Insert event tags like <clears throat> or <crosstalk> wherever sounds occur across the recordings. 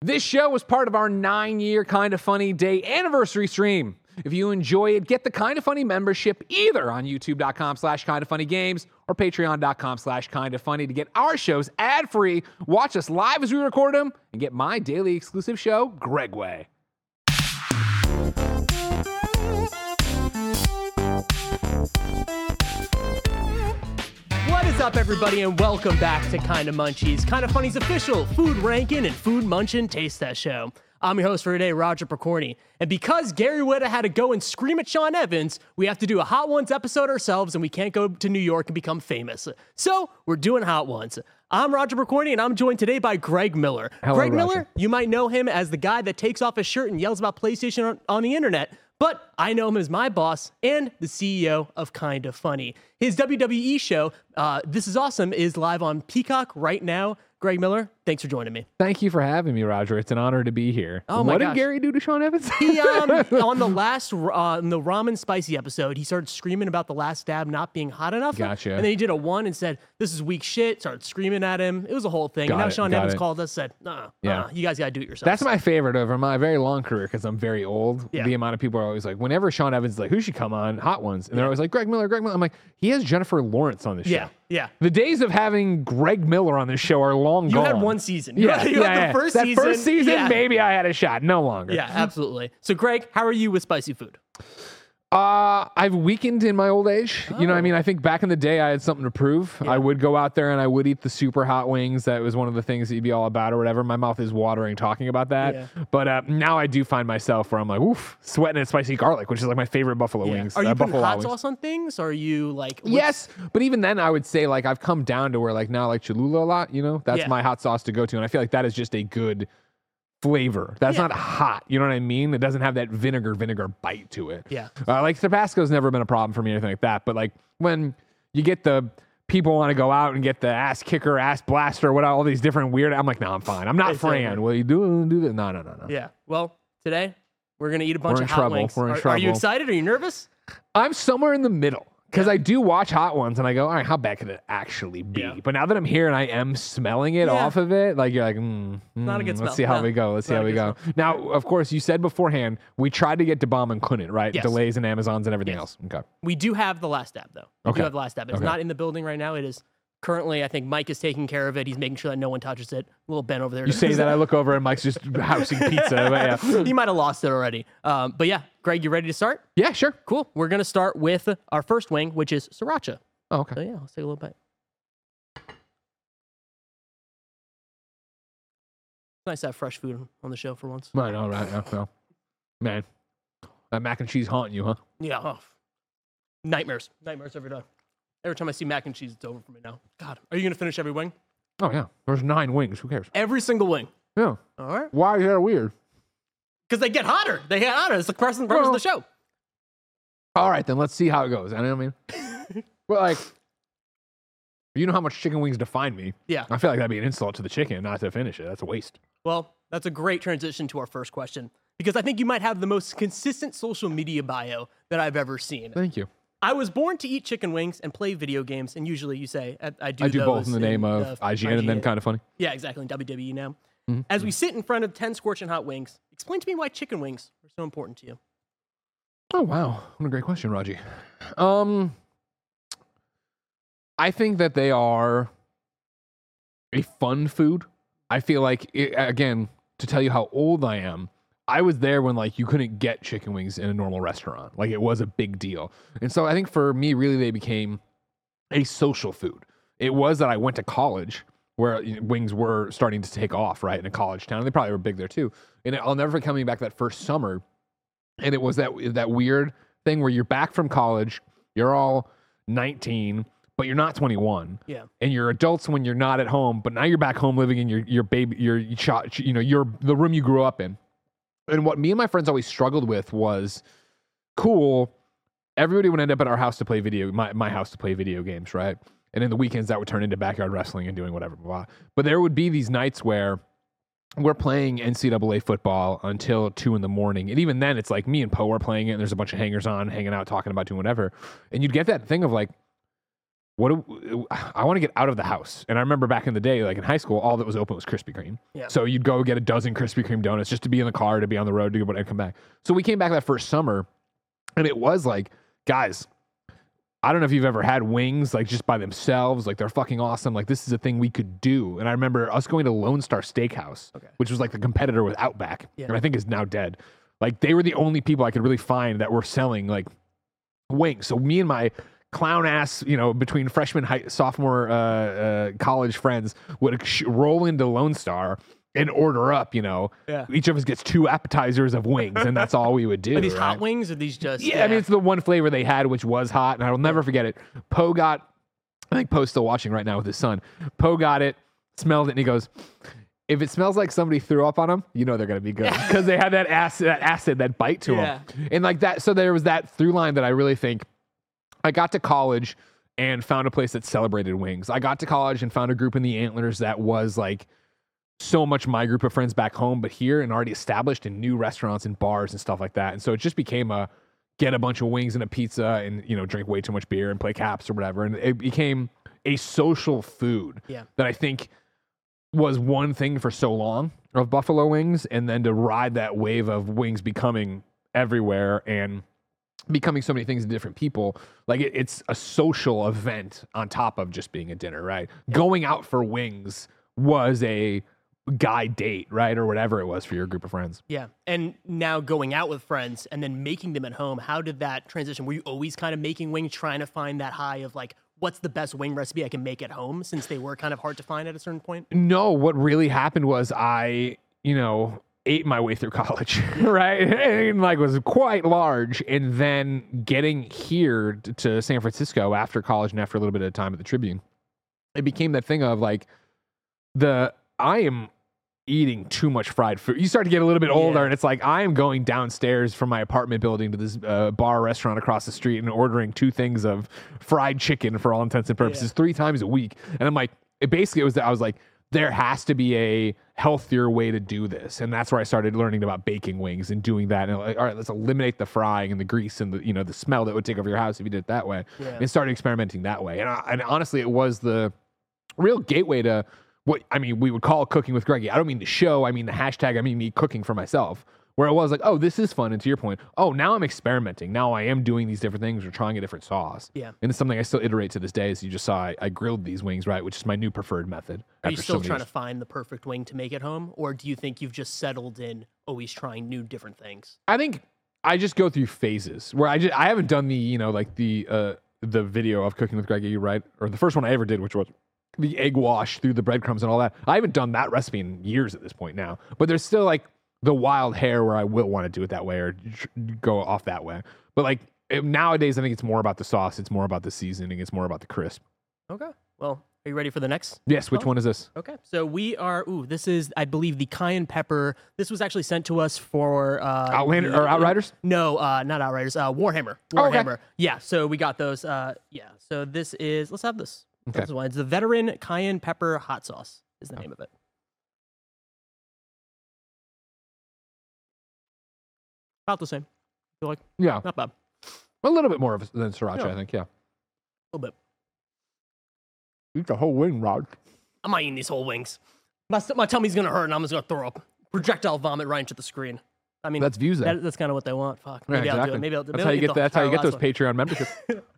This show was part of our nine year Kind of Funny Day anniversary stream. If you enjoy it, get the Kind of Funny membership either on youtube.com slash kind of funny games or patreon.com slash kind of funny to get our shows ad free, watch us live as we record them, and get my daily exclusive show, Greg Way. What is up, everybody, and welcome back to Kinda Munchies, Kinda Funny's official food ranking and food munchin' taste test show. I'm your host for today, Roger Pokorny. And because Gary Whitta had to go and scream at Sean Evans, we have to do a Hot Ones episode ourselves, and we can't go to New York and become famous. So we're doing Hot Ones. I'm Roger Pokorny, and I'm joined today by Greg Miller. Hello, Greg Roger. Miller, you might know him as the guy that takes off his shirt and yells about PlayStation on, on the internet. But I know him as my boss and the CEO of Kinda Funny. His WWE show, uh, This is Awesome, is live on Peacock right now. Greg Miller, thanks for joining me. Thank you for having me, Roger. It's an honor to be here. Oh my what gosh. did Gary do to Sean Evans? He um <laughs> on the last uh, on the ramen spicy episode, he started screaming about the last dab not being hot enough. Gotcha. And then he did a one and said, "This is weak shit." Started screaming at him. It was a whole thing. Got and now it, Sean got Evans it. called us, said, "Nah, Yeah. yeah, you guys gotta do it yourself." That's my favorite over my very long career because I'm very old. Yeah. The amount of people are always like, whenever Sean Evans is like, who should come on Hot Ones? And they're always like, Greg Miller, Greg Miller. I'm like, he has Jennifer Lawrence on this yeah, show. yeah. The days of having Greg Miller on this show are long You gone. had one season. <laughs> You Yeah, had, you yeah, had yeah. the first that season. first season, yeah. maybe I had a shot. No longer. Yeah, absolutely. So, Greg, how are you with spicy food? Uh, I've weakened in my old age. You know, what I Oh. mean, I think back in the day, I had something to prove. I would go out there and I would eat the super hot wings. That was one of the things that you'd be all about or whatever. My mouth is watering talking about that. Yeah. But uh, now I do find myself where I'm like, oof, sweating at spicy garlic, which is like my favorite buffalo wings. Are you uh, putting hot sauce on things? Or are you like what's- Yes, but even then, I would say like I've come down to where like now I like Cholula a lot. You know, that's Yeah. my hot sauce to go to, and I feel like that is just a good flavor. That's Yeah. not hot. You know what I mean? It doesn't have that vinegar vinegar bite to it. Yeah. Uh, like Tabasco's never been a problem for me or anything like that. But like when you get the people want to go out and get the ass kicker, ass blaster, what all these different weird. I'm like, no, I'm fine. I'm not It's Fran. Will you do do that? No, no, no, no. Yeah. Well, today we're gonna eat a bunch We're of hot trouble. wings. We're in are, are you excited? Are you nervous? I'm somewhere in the middle because I do watch hot ones and I go, all right, how bad could it actually be? Yeah. But now that I'm here and I am smelling it Yeah. off of it, like you're like, mm, Not a good mm, smell. Let's see how No. we go. Let's see how we go. Now, of course, you said beforehand we tried to get Da Bomb and couldn't, right? Yes. Delays and Amazons and everything Yes. else. Okay. We do have the last dab though. We Okay. do have the last dab. It's Okay. not in the building right now. It is currently. I think Mike is taking care of it. He's making sure that no one touches it. A little Ben over there. You say <laughs> that I look over and Mike's just housing pizza. Yeah. <laughs> he might have lost it already. Um, but yeah, Greg, you ready to start? yeah, sure. Cool. We're gonna start with our first wing, which is sriracha. Oh, okay. So yeah, let's take a little bite. Nice to have fresh food on the show for once. Right, all right. Yeah, well, man, that mac and cheese haunting you, huh? Yeah. Oh. Nightmares. Nightmares every day. Every time I see mac and cheese, it's over for me now. God, are you gonna finish every wing? Oh, yeah. There's nine wings. Who cares? Every single wing. Yeah. All right. Why is that weird? Because they get hotter. They get hotter. It's the purpose purpose of the show. All right, then let's see how it goes. I know what I mean. <laughs> well, like, you know how much chicken wings define me. Yeah. I feel like that'd be an insult to the chicken not to finish it. That's a waste. Well, that's a great transition to our first question because I think you might have the most consistent social media bio that I've ever seen. Thank you. I was born to eat chicken wings and play video games, and usually you say I, I do. I do both in the name of uh, IGN, and then kind of funny. Yeah, exactly. in WWE now. Mm-hmm. As we sit in front of ten scorching hot wings, explain to me why chicken wings are so important to you. Oh wow, what a great question, Raji. Um, I think that they are a fun food. I feel like it, again to tell you how old I am. I was there when like you couldn't get chicken wings in a normal restaurant. Like it was a big deal. And so I think for me really they became a social food. It was that I went to college where you know, wings were starting to take off, right? In a college town. They probably were big there too. And I'll never forget coming back that first summer and it was that that weird thing where you're back from college, you're all 19, but you're not 21 Yeah. and you're adults when you're not at home, but now you're back home living in your your baby your shot you know your the room you grew up in. And what me and my friends always struggled with was cool. Everybody would end up at our house to play video my my house to play video games, right? And in the weekends that would turn into backyard wrestling and doing whatever. Blah, blah. But there would be these nights where we're playing NCAA football until two in the morning. And even then, it's like me and Poe are playing it, and there's a bunch of hangers on hanging out, talking about doing whatever. And you'd get that thing of like, what do, I want to get out of the house. And I remember back in the day, like in high school, all that was open was Krispy Kreme. Yeah. So you'd go get a dozen Krispy Kreme donuts just to be in the car, to be on the road, to go and come back. So we came back that first summer, and it was like, guys, I don't know if you've ever had wings like just by themselves, like they're fucking awesome. Like this is a thing we could do. And I remember us going to Lone Star Steakhouse, Okay. which was like the competitor with Outback, Yeah. and I think is now dead. Like they were the only people I could really find that were selling like wings. So me and my clown ass, you know, between freshman, high, sophomore, uh, uh, college friends would sh- roll into Lone Star and order up. You know, Yeah. each of us gets two appetizers of wings, and that's all we would do. Are these hot wings or these just? Yeah, I mean, it's the one flavor they had, which was hot, and I will never forget it. Poe got, I think Poe's still watching right now with his son. Poe got it, smelled it, and he goes, "If it smells like somebody threw up on them, you know they're gonna be good <laughs> because they had that acid, that acid, that bite to Yeah. them, and like that. So there was that through line that I really think. I got to college and found a place that celebrated wings. I got to college and found a group in the Antlers that was like so much my group of friends back home, but here and already established in new restaurants and bars and stuff like that. And so it just became a get a bunch of wings and a pizza and you know drink way too much beer and play caps or whatever. And it became a social food Yeah. that I think was one thing for so long of buffalo wings, and then to ride that wave of wings becoming everywhere and becoming so many things to different people like it, it's a social event on top of just being a dinner right going out for wings was a guy date right or whatever it was for your group of friends Yeah. And now going out with friends and then making them at home, how did that transition? Were you always kind of making wings, trying to find that high of like, what's the best wing recipe I can make at home since they were kind of hard to find at a certain point? no what really happened was i you know ate my way through college. <laughs> <laughs> Right? And like was quite large. And then getting here to san francisco after college and after a little bit of time at the tribune it became that thing of like the i am eating too much fried food. You start to get a little bit older Yeah. and it's like i am going downstairs from my apartment building to this uh, bar restaurant across the street and ordering two things of fried chicken for all intents and purposes three times a week. And i'm like it basically it was that i was like there has to be a healthier way to do this and that's where i started learning about baking wings and doing that and like all right let's eliminate the frying and the grease and the you know the smell that would take over your house if you did it that way Yeah. and started experimenting that way and, I, and honestly it was the real gateway to what I mean, we would call cooking with Greggy. I don't mean the show, I mean the hashtag, I mean me cooking for myself. Where it was like, oh, this is fun. And to your point, oh, now I'm experimenting. Now I am doing these different things or trying a different sauce. Yeah. And it's something I still iterate to this day. As you just saw, I, I grilled these wings, right? Which is my new preferred method. Are you after so still trying years. to find the perfect wing to make at home? Or do you think you've just settled in always trying new different things? I think I just go through phases where I just I haven't done the you know like the uh the video of cooking with Greggy right or the first one I ever did which was the egg wash through the breadcrumbs and all that. I haven't done that recipe in years at this point now, but there's still like the wild hair where I will want to do it that way or tr- go off that way. But like it- nowadays, I think it's more about the sauce. It's more about the seasoning. It's more about the crisp. Okay. Well, are you ready for the next? Yes. Which Oh. one is this? Okay. So we are, ooh, this is, I believe, the cayenne pepper. This was actually sent to us for uh, Outlander the- or Outriders? No, uh, not Outriders. Uh, Warhammer. Oh, okay. Warhammer. Yeah. So we got those. Uh, yeah. So this is. Let's have this. Okay. This one. It's the veteran cayenne pepper hot sauce. Is the name of it. About the same. I feel like Yeah, not bad. a little bit more of than sriracha, Yeah. I think. Yeah. A little bit. Eat the whole wing, Rod. I'm not eating these whole wings. My, my tummy's gonna hurt and I'm just gonna throw up. Projectile vomit right into the screen. I mean, That's views. Then. that, that's kind of what they want. Fuck. Maybe I'll do it. Maybe I'll do That's how I'll you eat get. the That's how you entire get those last one. Patreon memberships. <laughs>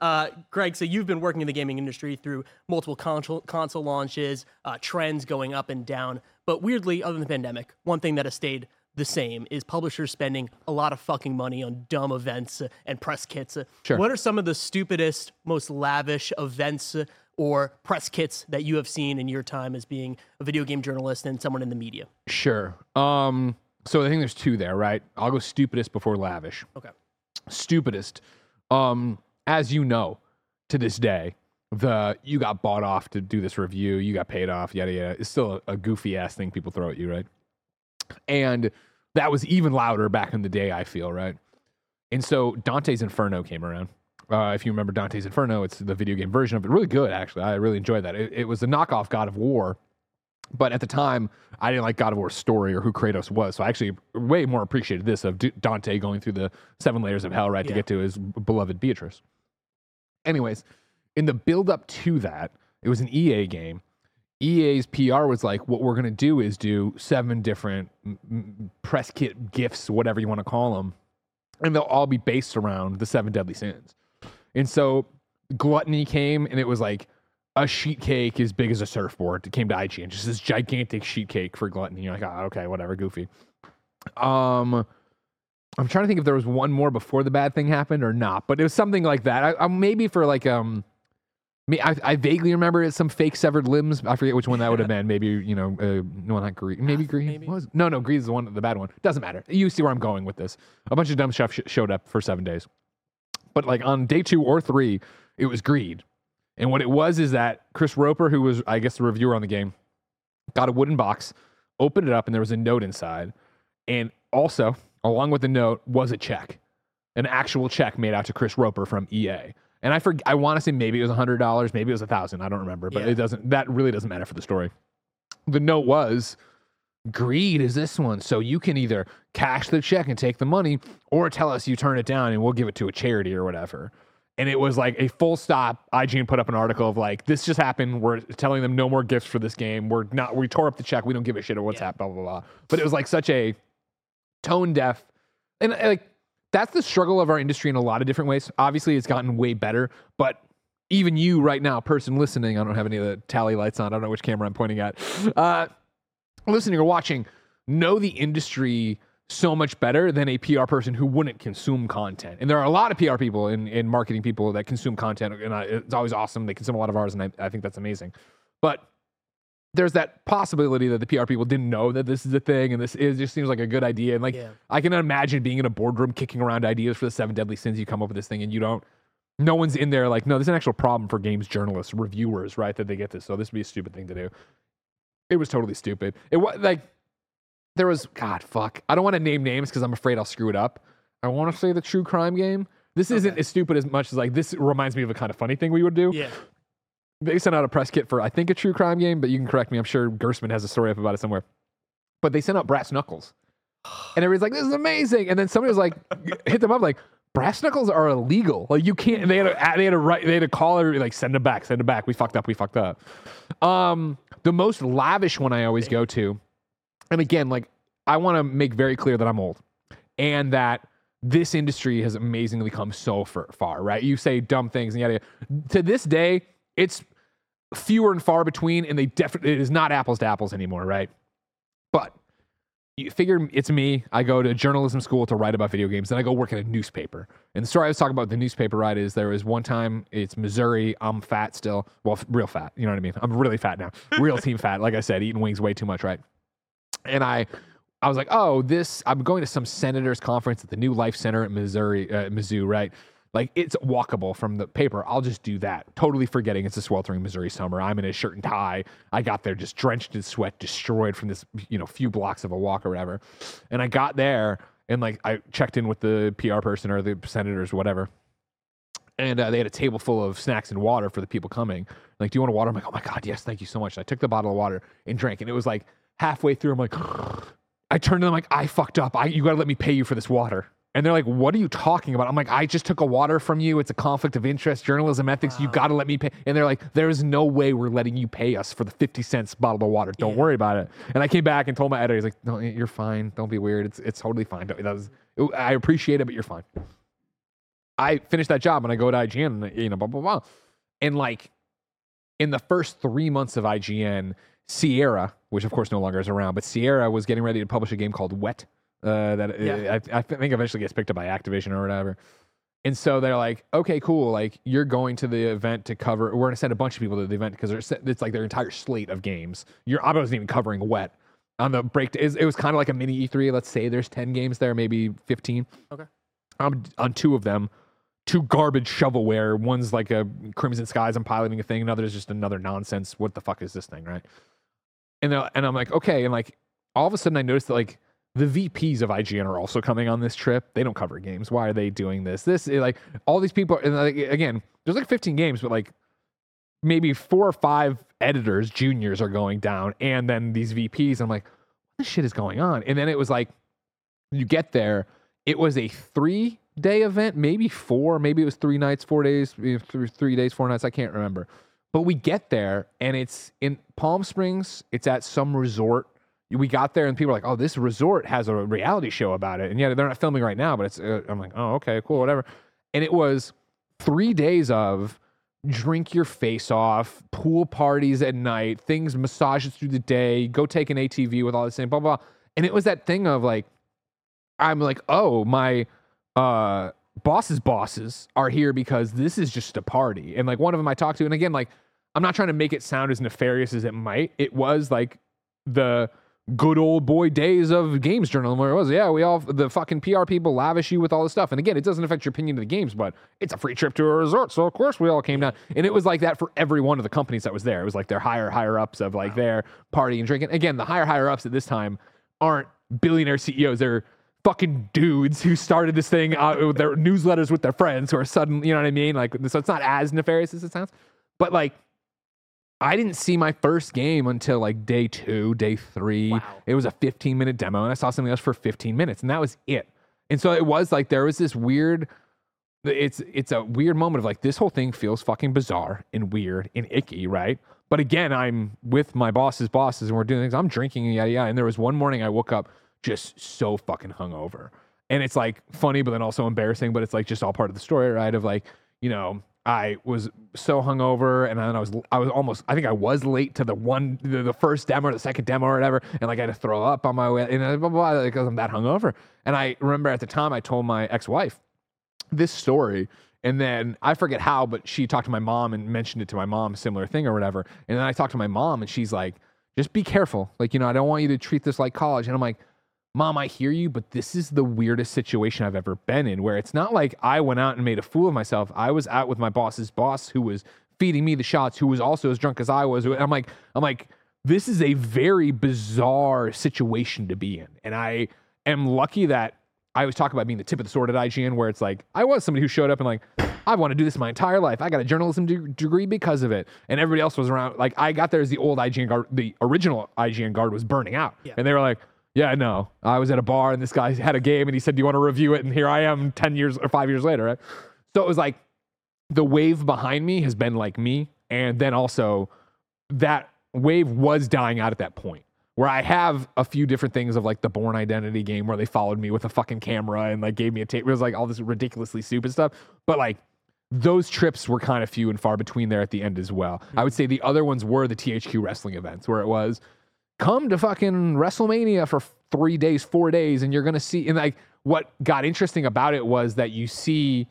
Uh, Greg, so you've been working in the gaming industry through multiple console, console launches, uh, trends going up and down. But weirdly, other than the pandemic, one thing that has stayed the same is publishers spending a lot of fucking money on dumb events uh, and press kits. Sure. What are some of the stupidest, most lavish events uh, or press kits that you have seen in your time as being a video game journalist and someone in the media? Sure. Um. So I think there's two there, right? I'll go stupidest before lavish. Okay. Stupidest. Um. As you know, to this day, the you got bought off to do this review, you got paid off, yada yada. It's still a, a goofy ass thing people throw at you, right? And that was even louder back in the day. I feel right. And so Dante's Inferno came around. Uh, if you remember Dante's Inferno, it's the video game version of it. Really good, actually. I really enjoyed that. It, it was a knockoff God of War, but at the time, I didn't like God of War's story or who Kratos was. So I actually way more appreciated this of D- Dante going through the seven layers of hell, right, to Yeah. get to his beloved Beatrice. Anyways, in the build up to that, it was an EA game. EA's PR was like, what we're going to do is do seven different press kit gifts, whatever you want to call them, and they'll all be based around the seven deadly sins. And so Gluttony came, and it was like a sheet cake as big as a surfboard. It came to IGN, just this gigantic sheet cake for Gluttony. You're like, oh, okay, whatever, goofy. Um, I'm trying to think if there was one more before the bad thing happened or not, but it was something like that. I, I maybe for like um, me, I, I vaguely remember it's some fake severed limbs. I forget which one that would have been. Maybe you know, uh, no, not green. Maybe green. maybe. What was no, no, green is the one, the bad one. Doesn't matter. You see where I'm going with this. A bunch of dumb stuff sh- showed up for seven days, but like on day two or three, it was greed. And what it was is that Chris Roper, who was I guess the reviewer on the game, got a wooden box, opened it up, and there was a note inside. And also, along with the note, was a check, an actual check made out to Chris Roper from EA. And I for, I want to say maybe it was hundred dollars, maybe it was a thousand. I don't remember, but Yeah. it doesn't. That really doesn't matter for the story. The note was, greed is this one, so you can either cash the check and take the money, or tell us you turn it down and we'll give it to a charity or whatever. And it was like a full stop. IGN put up an article of like, this just happened. We're telling them no more gifts for this game. We're not. We tore up the check. We don't give a shit of what's Yeah. happened. Blah blah blah. But it was like such a tone deaf, and like that's the struggle of our industry in a lot of different ways. Obviously, it's gotten way better, but even you right now, person listening, I don't have any of the tally lights on. I don't know which camera I'm pointing at. Uh, listening or watching, know the industry so much better than a PR person who wouldn't consume content. And there are a lot of PR people and, marketing people that consume content, and I, it's always awesome. They consume a lot of ours, and I, I think that's amazing. But there's that possibility that the PR people didn't know that this is a thing, and this is just seems like a good idea. And like, Yeah. I can imagine being in a boardroom kicking around ideas for the seven deadly sins. You come up with this thing, and you don't. No one's in there like, no, this is an actual problem for games journalists, reviewers, right? That they get this. So this would be a stupid thing to do. It was totally stupid. It was like there was God fuck. I don't want to name names because I'm afraid I'll screw it up. I want to say the true crime game. This isn't as stupid as much as like this reminds me of a kind of funny thing we would do. Yeah. They sent out a press kit for I think a true crime game, but you can correct me. I'm sure Gerstmann has a story up about it somewhere. But they sent out brass knuckles. And everybody's like, this is amazing. And then somebody was like, <laughs> hit them up like, brass knuckles are illegal. Like you can't. They had to, they had to write, they had to call everybody like, send them back, send them back. We fucked up. We fucked up. Um, the most lavish one I always go to, and again, like I want to make very clear that I'm old, and that this industry has amazingly come so far, far. Right? You say dumb things and yada. yada. To this day, it's fewer and far between, and they definitely it is not apples to apples anymore. Right? But you figure it's me. I go to journalism school to write about video games, then I go work at a newspaper. And the story I was talking about the newspaper right is there was one time it's Missouri. I'm fat still. Well, real fat. You know what I mean? I'm really fat now. <laughs> Real team fat. Like I said, eating wings way too much, right? And I I was like, oh, this I'm going to some senators conference at the New Life Center at Missouri, uh, Mizzou, right? Like it's walkable from the paper. I'll just do that. Totally forgetting it's a sweltering Missouri summer. I'm in a shirt and tie. I got there just drenched in sweat, destroyed from this, you know, few blocks of a walk or whatever. And I got there and like I checked in with the PR person or the senators, whatever. And uh, they had a table full of snacks and water for the people coming. Like, do you want a water? I'm like, oh my God, yes, thank you so much. And I took the bottle of water and drank. And it was like halfway through, I'm like, <sighs> I turned to them like, I fucked up. I, you got to let me pay you for this water. And they're like, what are you talking about? I'm like, I just took a water from you. It's a conflict of interest, journalism ethics. You got to let me pay. And they're like, there's no way we're letting you pay us for the 50 cents bottle of water. Don't Yeah. worry about it. And I came back and told my editor, he's like, no, you're fine. Don't be weird. It's, it's totally fine. That was, I appreciate it, but you're fine. I finished that job and I go to IGN and, you know, blah, blah, blah. And like in the first three months of IGN, Sierra, which of course no longer is around, but Sierra was getting ready to publish a game called Wet. Uh, that Yeah. I, I think eventually gets picked up by Activision or whatever. And so they're like, okay, cool. Like you're going to the event to cover. We're going to send a bunch of people to the event because it's like their entire slate of games. You're, I wasn't even covering Wet on the break. It, it was kind of like a mini E3. Let's say there's ten games there, maybe fifteen. Okay. I'm on two of them. two garbage shovelware. One's like a Crimson Skies, I'm piloting a thing. Another is just another nonsense. What the fuck is this thing, right? And and I'm like, okay, and like all of a sudden I noticed that like the VPs of IGN are also coming on this trip. They don't cover games. Why are they doing this? This eh, like all these people, and like again, there's like 15 games, but like maybe four or five editors, juniors are going down, and then these VPs. I'm like, what the shit is going on? And then it was like, you get there, it was a three day event, maybe four, maybe it was three nights, four days, eh, three, three days, four nights. I can't remember. But we get there, and it's in Palm Springs. It's at some resort. We got there, and people are like, "Oh, this resort has a reality show about it." And yet they're not filming right now, but it's. Uh, I'm like, "Oh, okay, cool, whatever." And it was three days of drink your face off, pool parties at night, things massages through the day, go take an ATV with all this thing, blah, blah, blah. And it was that thing of like, I'm like, oh, my uh bosses' bosses are here because this is just a party. And like one of them I talked to, and again, like, I'm not trying to make it sound as nefarious as it might. It was like the good old boy days of games journalism where it was, yeah, we all, the fucking PR people lavish you with all this stuff. And again, it doesn't affect your opinion of the games, but it's a free trip to a resort. So of course we all came down. And it was like that for every one of the companies that was there. It was like their higher, higher ups of like their party and drinking. Again, the higher, higher ups at this time aren't billionaire CEOs. They're fucking dudes who started this thing uh, with their newsletters with their friends who are suddenly, you know what I mean? Like, so it's not as nefarious as it sounds, but like, I didn't see my first game until like day two, day three. Wow. It was a 15 minute demo, and I saw something else for 15 minutes, and that was it. And so it was like there was this weird. It's it's a weird moment of like this whole thing feels fucking bizarre and weird and icky, right? But again, I'm with my boss's bosses, and we're doing things. I'm drinking and yada yada. And there was one morning I woke up just so fucking hungover, and it's like funny, but then also embarrassing. But it's like just all part of the story, right? Of like you know I was so hungover, and then I was I was almost I think I was late to the one the, the first demo or the second demo or whatever, and like I had to throw up on my way, and blah, blah, blah, because I'm that hungover. And I remember at the time I told my ex wife this story, and then I forget how, but she talked to my mom and mentioned it to my mom, similar thing or whatever. And then I talked to my mom, and she's like, "Just be careful, like you know I don't want you to treat this like college." And I'm like. Mom, I hear you, but this is the weirdest situation I've ever been in where it's not like I went out and made a fool of myself. I was out with my boss's boss who was feeding me the shots, who was also as drunk as I was. And I'm like, I'm like, this is a very bizarre situation to be in. And I am lucky that I always talk about being the tip of the sword at IGN, where it's like, I was somebody who showed up and like, I want to do this my entire life. I got a journalism de- degree because of it. And everybody else was around. Like, I got there as the old IGN guard, the original IGN guard was burning out. Yeah. And they were like, yeah, no. I was at a bar and this guy had a game and he said, Do you want to review it? And here I am 10 years or five years later, right? So it was like the wave behind me has been like me. And then also that wave was dying out at that point where I have a few different things of like the Bourne Identity game where they followed me with a fucking camera and like gave me a tape. It was like all this ridiculously stupid stuff. But like those trips were kind of few and far between there at the end as well. Hmm. I would say the other ones were the THQ wrestling events where it was come to fucking WrestleMania for three days, four days, and you're gonna see. And like, what got interesting about it was that you see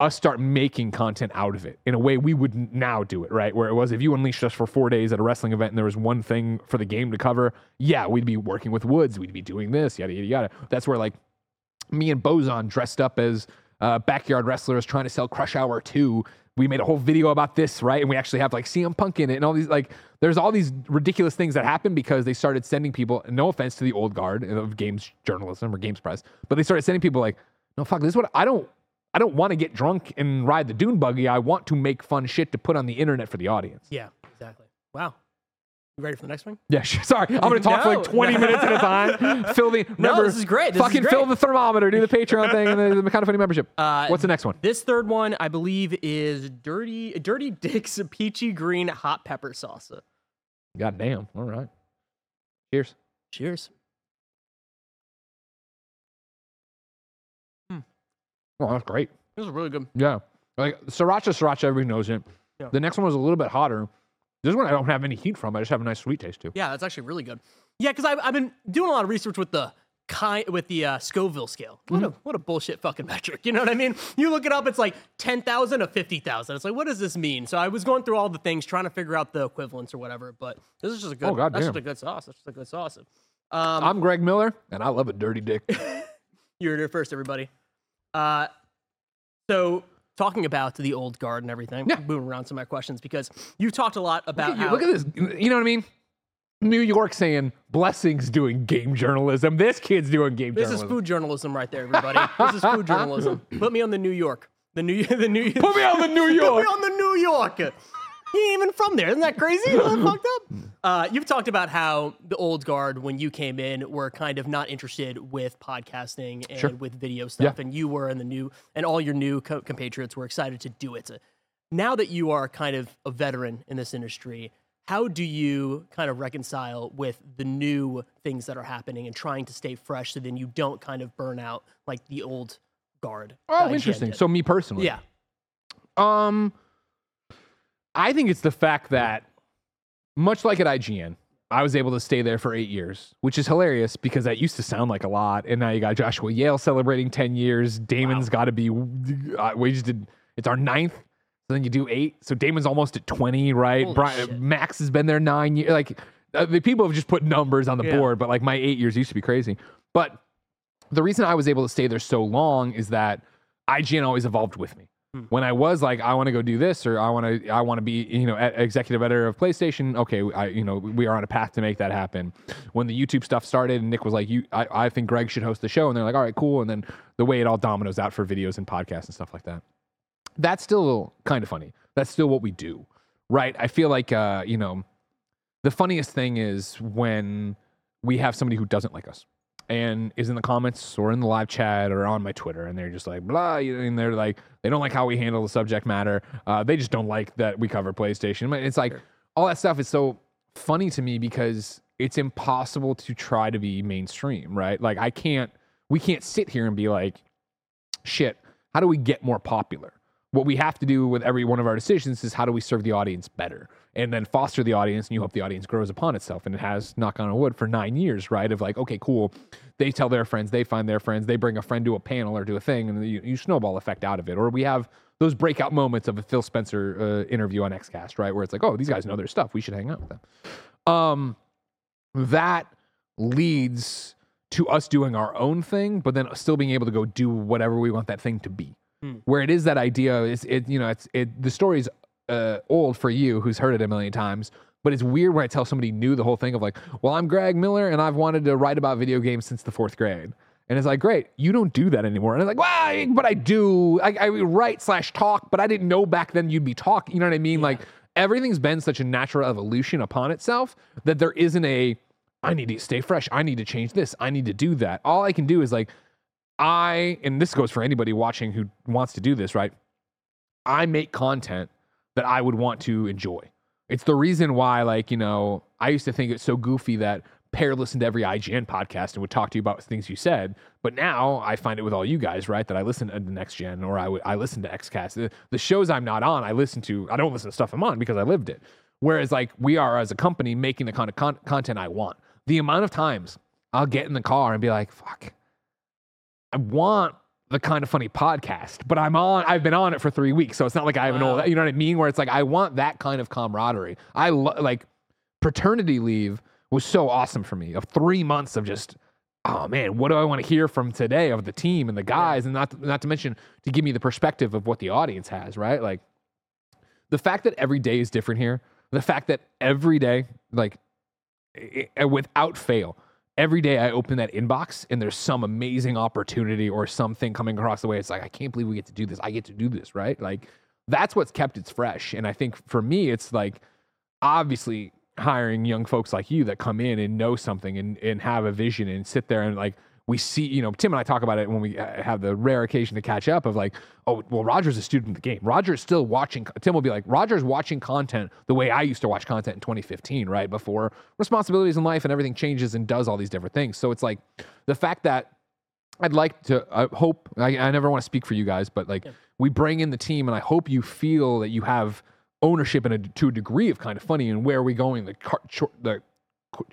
us start making content out of it in a way we would now do it, right? Where it was if you unleashed us for four days at a wrestling event and there was one thing for the game to cover, yeah, we'd be working with Woods, we'd be doing this, yada yada yada. That's where like me and Bozon dressed up as uh, backyard wrestlers trying to sell Crush Hour 2. We made a whole video about this, right? And we actually have like CM Punk in it and all these like there's all these ridiculous things that happen because they started sending people, no offense to the old guard of games journalism or games press, but they started sending people like, no fuck, this is what I don't I don't want to get drunk and ride the dune buggy. I want to make fun shit to put on the internet for the audience. Yeah, exactly. Wow. You ready for the next one? Yeah, <laughs> sure. Sorry, I'm gonna talk for like 20 <laughs> minutes at a time. Fill the remember, this is great. This is fucking great. fill the thermometer. Do the Patreon thing and the, the kind of funny membership. Uh, What's the next one? This third one, I believe, is Dirty Dirty Dick's <laughs> Peachy Green Hot Pepper Salsa. God damn. All right. Cheers. Cheers. Hmm. Oh, that's great. This is really good. Yeah. Like sriracha, sriracha, everybody knows it. Yeah. The next one was a little bit hotter. This one I don't have any heat from. I just have a nice sweet taste too. Yeah, that's actually really good. Yeah, because I've, I've been doing a lot of research with the kind with the uh, Scoville scale. What a what a bullshit fucking <laughs> metric. You know what I mean? You look it up, it's like ten thousand to fifty thousand. It's like, what does this mean? So I was going through all the things, trying to figure out the equivalents or whatever. But this is just a good. Oh, that's goddamn. just a good sauce. That's just a good sauce. Um, I'm Greg Miller, and I love a dirty dick. <laughs> You're here first, everybody. Uh, So, talking about the old guard and everything, Yeah. moving around some of my questions because you've talked a lot about Look at, you, how look at this. You know what I mean? New York saying blessings doing game journalism. This kid's doing game journalism. this is food journalism right there, everybody. <laughs> this is food journalism. Put me on the New York, the New, <laughs> the New. Put me on the New York. Put me on the New York. He ain't even from there. Isn't that crazy? Isn't that fucked up? <laughs> Uh, you've talked about how the old guard, when you came in, were kind of not interested with podcasting and Sure. with video stuff, and you were, and the new, and all your new co- compatriots were excited to do it. Now that you are kind of a veteran in this industry, how do you kind of reconcile with the new things that are happening and trying to stay fresh so then you don't kind of burn out like the old guard? Oh, interesting. So me personally. yeah, Um, I think it's the fact that, much like at IGN, I was able to stay there for eight years, which is hilarious because that used to sound like a lot. And now you got Joshua Yehl celebrating 10 years. Daemon's got to be, uh, we just did, it's our ninth. So then you do eight. So Daemon's almost at 20, right? Brian. Max has been there nine years. Like, uh, the people have just put numbers on the Yeah. board, but like my eight years used to be crazy. But the reason I was able to stay there so long is that IGN always evolved with me. When I was like, I want to go do this, or I want to, I want to be, you know, executive editor of PlayStation. Okay, I, you know, we are on a path to make that happen. When the YouTube stuff started, and Nick was like, you, I, I think Greg should host the show, and they're like, all right, cool. And then the way it all dominoes out for videos and podcasts and stuff like that. That's still kind of funny. That's still what we do, right? I feel like, uh, you know, the funniest thing is when we have somebody who doesn't like us and is in the comments or in the live chat or on my Twitter, and they're just like blah, and they're like they don't like how we handle the subject matter. Uh, they just don't like that we cover PlayStation. But It's like all that stuff is so funny to me because it's impossible to try to be mainstream, right? Like I can't, we can't sit here and be like, shit, how do we get more popular? What we have to do with every one of our decisions is how do we serve the audience better and then foster the audience and you hope the audience grows upon itself. And it has, knock on a wood, for nine years, right? Of like, okay, cool. They tell their friends, they find their friends, they bring a friend to a panel or do a thing, and you, you snowball effect out of it. Or we have those breakout moments of a Phil Spencer uh, interview on Xcast, right? Where it's like, oh, these guys know their stuff. We should hang out with them. Um, that leads to us doing our own thing, but then still being able to go do whatever we want that thing to be. Where it is that idea is it you know it's it the story's uh, old for you who's heard it a million times, but it's weird when I tell somebody new the whole thing of like, well, I'm Greg Miller and I've wanted to write about video games since the fourth grade. And it's like, great, you don't do that anymore. And it's like, well, but I do. I, I write slash talk, but I didn't know back then you'd be talking. You know what I mean? Like everything's been such a natural evolution upon itself that there isn't a I need to stay fresh. I need to change this. I need to do that. All I can do is like, I, and this goes for anybody watching who wants to do this, right? I make content that I would want to enjoy. It's the reason why, like, you know, I used to think it's so goofy that Pear listened to every IGN podcast and would talk to you about things you said. But now I find it with all you guys, right? That I listen to the next gen or I would I listen to Xcast. The, the shows I'm not on, I listen to. I don't listen to stuff I'm on because I lived it. Whereas like we are as a company making the kind of con- content I want. The amount of times I'll get in the car and be like, "Fuck, I want the kind of funny podcast, but I'm on. I've been on it for three weeks, so it's not like I have an Wow. old. You know what I mean? Where it's like I want that kind of camaraderie. I lo- like paternity leave was so awesome for me. Of three months of just, oh man, what do I want to hear from today of the team and the guys, and not not to mention to give me the perspective of what the audience has. Right, like the fact that every day is different here. The fact that every day, like i- i- without fail, every day I open that inbox and there's some amazing opportunity or something coming across the way. It's like, I can't believe we get to do this. I get to do this, right? Like, that's what's kept it fresh. And I think for me, it's like obviously hiring young folks like you that come in and know something and, and have a vision and sit there and like, we see, you know, Tim and I talk about it when we uh, have the rare occasion to catch up of like, oh, well, Roger's a student of the game. Roger's still watching. Tim will be like, Roger's watching content the way I used to watch content in 2015, right? Before responsibilities in life and everything changes and does all these different things. So it's like the fact that I'd like to I hope I, I never want to speak for you guys, but like we bring in the team, and I hope you feel that you have ownership in a, to a degree of kind of funny and where are we going, the car, the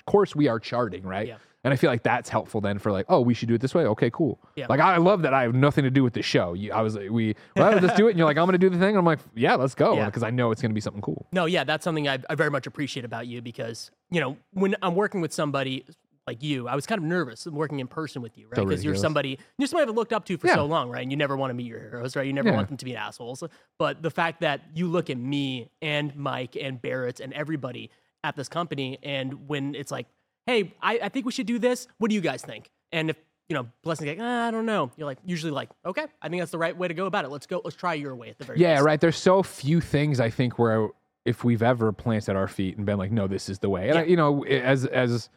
course we are charting, right? Yeah. And I feel like that's helpful then for like, oh, we should do it this way. Okay, cool. Yeah. Like I love that I have nothing to do with the show. You, I was like, we well, let's do it, and you're like, I'm gonna do the thing. And I'm like, yeah, let's go, Yeah. because I know it's gonna be something cool. No, yeah, that's something I, I very much appreciate about you because, you know, when I'm working with somebody, like you, I was kind of nervous working in person with you, right? Because you're somebody you're somebody I've looked up to for Yeah. so long, right? And you never want to meet your heroes, right? You never Yeah. want them to be assholes. But the fact that you look at me and Mike and Barrett and everybody at this company, and when it's like, hey, I, I think we should do this. What do you guys think? And if you know, blessing like, ah, I don't know. You're like usually like, okay, I think that's the right way to go about it. Let's go. Let's try your way at the very Yeah, least. right. There's so few things I think where if we've ever planted our feet and been like, no, this is the way. And I, you know, as as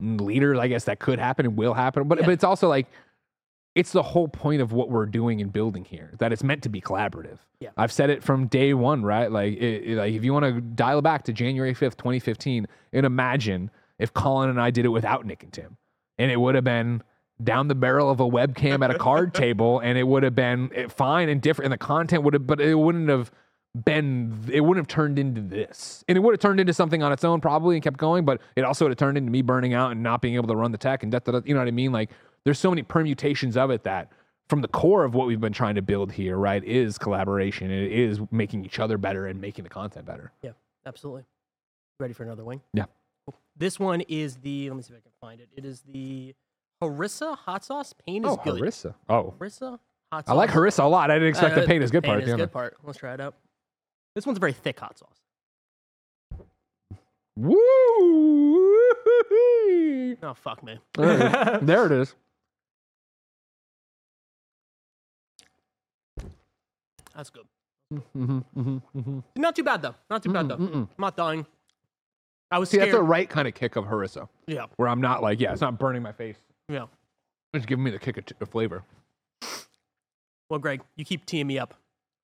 leaders, I guess that could happen and will happen. But Yeah. but it's also like it's the whole point of what we're doing and building here that it's meant to be collaborative. Yeah. I've said it from day one, right? Like, it, it- like if you want to dial back to January fifth, twenty fifteen, and imagine if Colin and I did it without Nick and Tim, and it would have been down the barrel of a webcam at a card <laughs> table, and it would have been eh, fine and different, and the content would have, but it wouldn't have been, it wouldn't have turned into this, and it would have turned into something on its own probably and kept going, but it also would have turned into me burning out and not being able to run the tech and da, da, da, you know what I mean? Like, there's so many permutations of it that from the core of what we've been trying to build here, right, is collaboration. It is making each other better and making the content better. Yeah, absolutely. Ready for another wing? Yeah. This one is the. Let me see if I can find it. It is the harissa hot sauce. Pain is Oh, good. harissa. Oh, Harissa hot sauce. I like harissa a lot. I didn't expect Uh, the pain is good pain part. is good part. Let's try it out. This one's a very thick hot sauce. Woo! Oh fuck me. There it is. there it is. That's good. Mm-hmm, mm-hmm, mm-hmm. Not too bad though. Not too bad though. I'm not dying. I was See, scared. that's the right kind of kick of harissa, yeah, where I'm not like, yeah, it's not burning my face. yeah. It's giving me the kick of, t- of flavor. Well, Greg, you keep teeing me up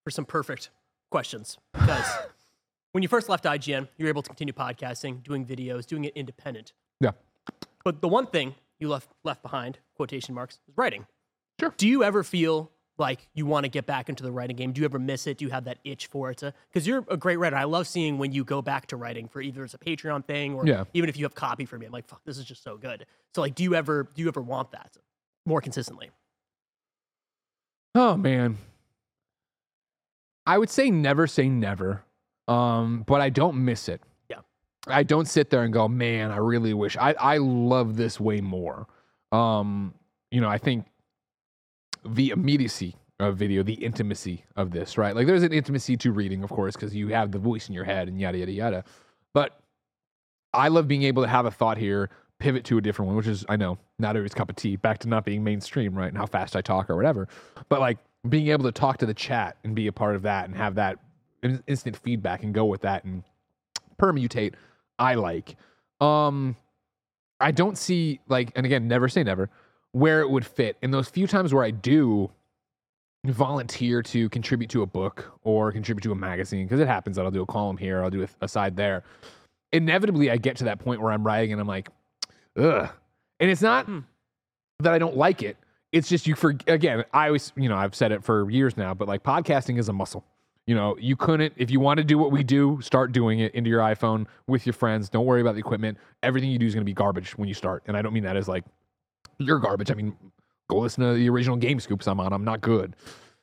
for some perfect questions because <laughs> when you first left IGN, you were able to continue podcasting, doing videos, doing it independent. Yeah. But the one thing you left left behind, quotation marks, is writing. Sure. Do you ever feel like you want to get back into the writing game? Do you ever miss it? Do you have that itch for it? Because you're a great writer. I love seeing when you go back to writing for either as a Patreon thing or Yeah. even if you have copy for me. I'm like, fuck, this is just so good. So like, do you ever do you ever want that more consistently? Oh man. I would say never say never. Um, but I don't miss it. Yeah. I don't sit there and go, man, I really wish I, I love this way more. Um, you know, I think the immediacy of video, the intimacy of this, right? Like there's an intimacy to reading, of course, because you have the voice in your head and yada yada yada. But I love being able to have a thought here, pivot to a different one, which is I know not everybody's cup of tea. Back to not being mainstream, right? And how fast I talk or whatever. But like being able to talk to the chat and be a part of that and have that instant feedback and go with that and permutate, I like. Um, I don't see like, and again, never say never, where it would fit. And those few times where I do volunteer to contribute to a book or contribute to a magazine, because it happens that I'll do a column here, I'll do a, a side there. Inevitably, I get to that point where I'm writing and I'm like, ugh. And it's not Hmm. that I don't like it. It's just you for again, I always, you know, I've said it for years now, but like podcasting is a muscle. You know, you couldn't if you want to do what we do, start doing it into your iPhone with your friends. Don't worry about the equipment. Everything you do is going to be garbage when you start. And I don't mean that as like you're garbage. I mean, go listen to the original Game Scoops I'm on. I'm not good.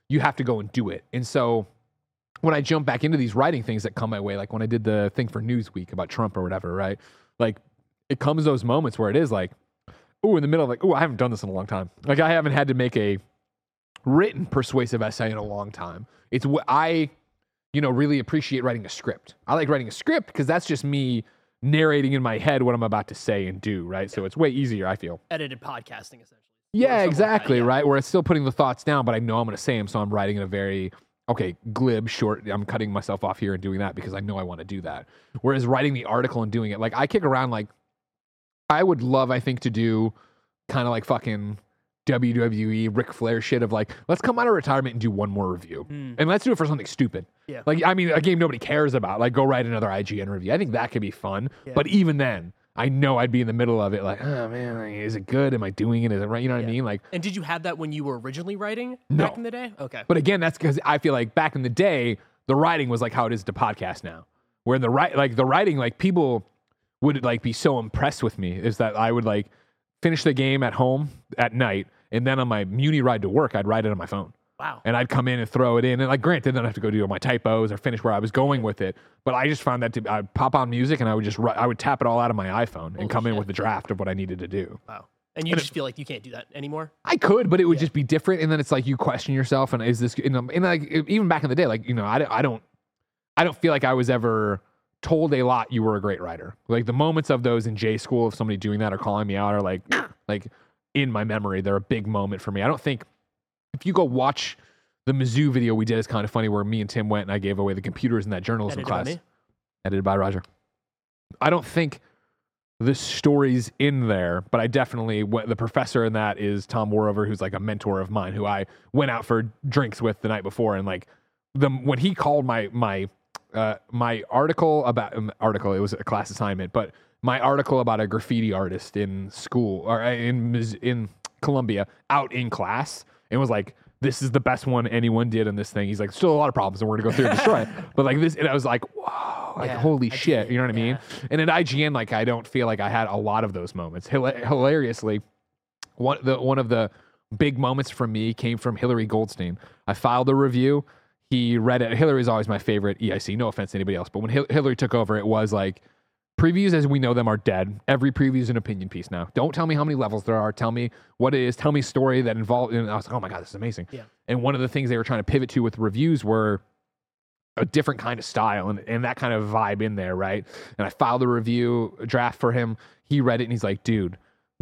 You have to go and do it. And so when I jump back into these writing things that come my way, like when I did the thing for Newsweek about Trump or whatever, right? Like it comes those moments where it is like, oh, in the middle of like, oh, I haven't done this in a long time. Like I haven't had to make a written persuasive essay in a long time. It's what I, you know, really appreciate writing a script. I like writing a script because that's just me narrating in my head what I'm about to say and do, right? So it's way easier, I feel. Edited podcasting, essentially. Yeah, something like that, exactly, yeah. right? Where it's still putting the thoughts down, but I know I'm going to say them, so I'm writing in a very okay, glib, short. I'm cutting myself off here and doing that because I know I want to do that. Whereas writing the article and doing it, like I kick around, like I would love, I think, to do kind of like fucking WWE Ric Flair shit of like, let's come out of retirement and do one more review, Hmm. and let's do it for something stupid. Yeah. Like, I mean, a game nobody cares about. Like, go write another IGN review. I think that could be fun. Yeah. But even then, I know I'd be in the middle of it, like, oh man, like, is it good? Am I doing it? Is it right? You know what Yeah. I mean? Like, And did you have that when you were originally writing No. back in the day? Okay. but again, that's because I feel like back in the day, the writing was like how it is to podcast now. Where in the right, like the writing, like people would like be so impressed with me is that I would like finish the game at home at night, and then on my muni ride to work, I'd write it on my phone. Wow. and I'd come in and throw it in. And like, granted, then I have to go do my typos or finish where I was going with it. But I just found that to, I'd pop on music and I would just ru- I would tap it all out of my iPhone and Holy come in shit. with the draft of what I needed to do. Wow. And you just feel like you can't do that anymore. I could, but it would just be different. And then it's like you question yourself, and is this? And, and like even back in the day, like you know, I, I don't, I don't feel like I was ever told a lot. You were a great writer. Like the moments of those in J school of somebody doing that or calling me out are like, like in my memory, they're a big moment for me. I don't think if you go watch the Mizzou video we did, is kind of funny where me and Tim went and I gave away the computers in that journalism Edited by class me? edited by Roger. I don't think the story's in there, but I definitely what the professor in that is Tom Warhover, who's like a mentor of mine, who I went out for drinks with the night before, and like the when he called my my uh, my article about um, article, it was a class assignment, but my article about a graffiti artist in school or uh, in in Columbia out in class, and was like. This is the best one anyone did in this thing. He's like, still a lot of problems, and we're gonna go through and destroy it. <laughs> But like this, and I was like, whoa, like Yeah, holy I shit, you know what I mean? And at IGN, like I don't feel like I had a lot of those moments. Hila- hilariously, one the one of the big moments for me came from Hillary Goldstein. I filed a review. He read it. Hillary's always my favorite EIC. No offense to anybody else, but when Hil- Hillary took over, it was like previews as we know them are dead. Every preview is an opinion piece now. Don't tell me how many levels there are. Tell me what it is. Tell me story that involved. And I was like, oh my god, this is amazing. Yeah. And one of the things they were trying to pivot to with reviews were a different kind of style and, and that kind of vibe in there, right? And I filed a review draft for him. He read it and he's like, dude,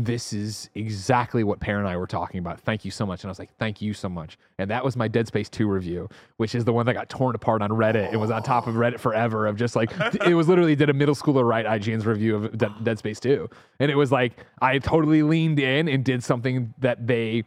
this is exactly what Pear and I were talking about. Thank you so much. And I was like, thank you so much. And that was my Dead Space 2 review, which is the one that got torn apart on Reddit. It was on top of Reddit forever of just like, <laughs> it was literally did a middle schooler write IGN's review of Dead, Dead Space 2. And it was like, I totally leaned in and did something that they,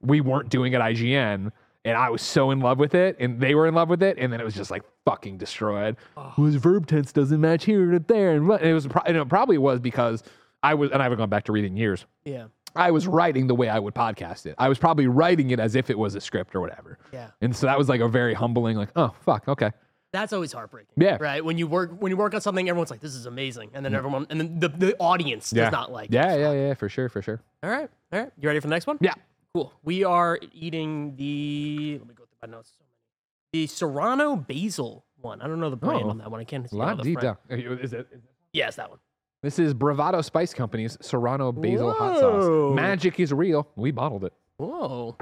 we weren't doing at IGN. And I was so in love with it, and they were in love with it, and then it was just like fucking destroyed. Was verb tense doesn't match here or there, and, and it was pro- and it probably was because I was, and I haven't gone back to reading years. Yeah. I was writing the way I would podcast it. I was probably writing it as if it was a script or whatever. Yeah. And so that was like a very humbling, like, oh fuck, okay, That's always heartbreaking. Yeah. Right. When you work when you work on something, everyone's like, "This is amazing," and then everyone and then the, the audience does not like. it. Yeah, yeah, yeah, for sure, for sure. All right. All right. You ready for the next one? Yeah. Cool. We are eating the. Let me go through my notes. So many. The Serrano basil one. I don't know the brand Oh. on that one. I can't see A it the front. Is it? is it- Yes, that one. This is Bravado Spice Company's Serrano Basil Hot Whoa. Sauce. Magic is real. We bottled it. Whoa.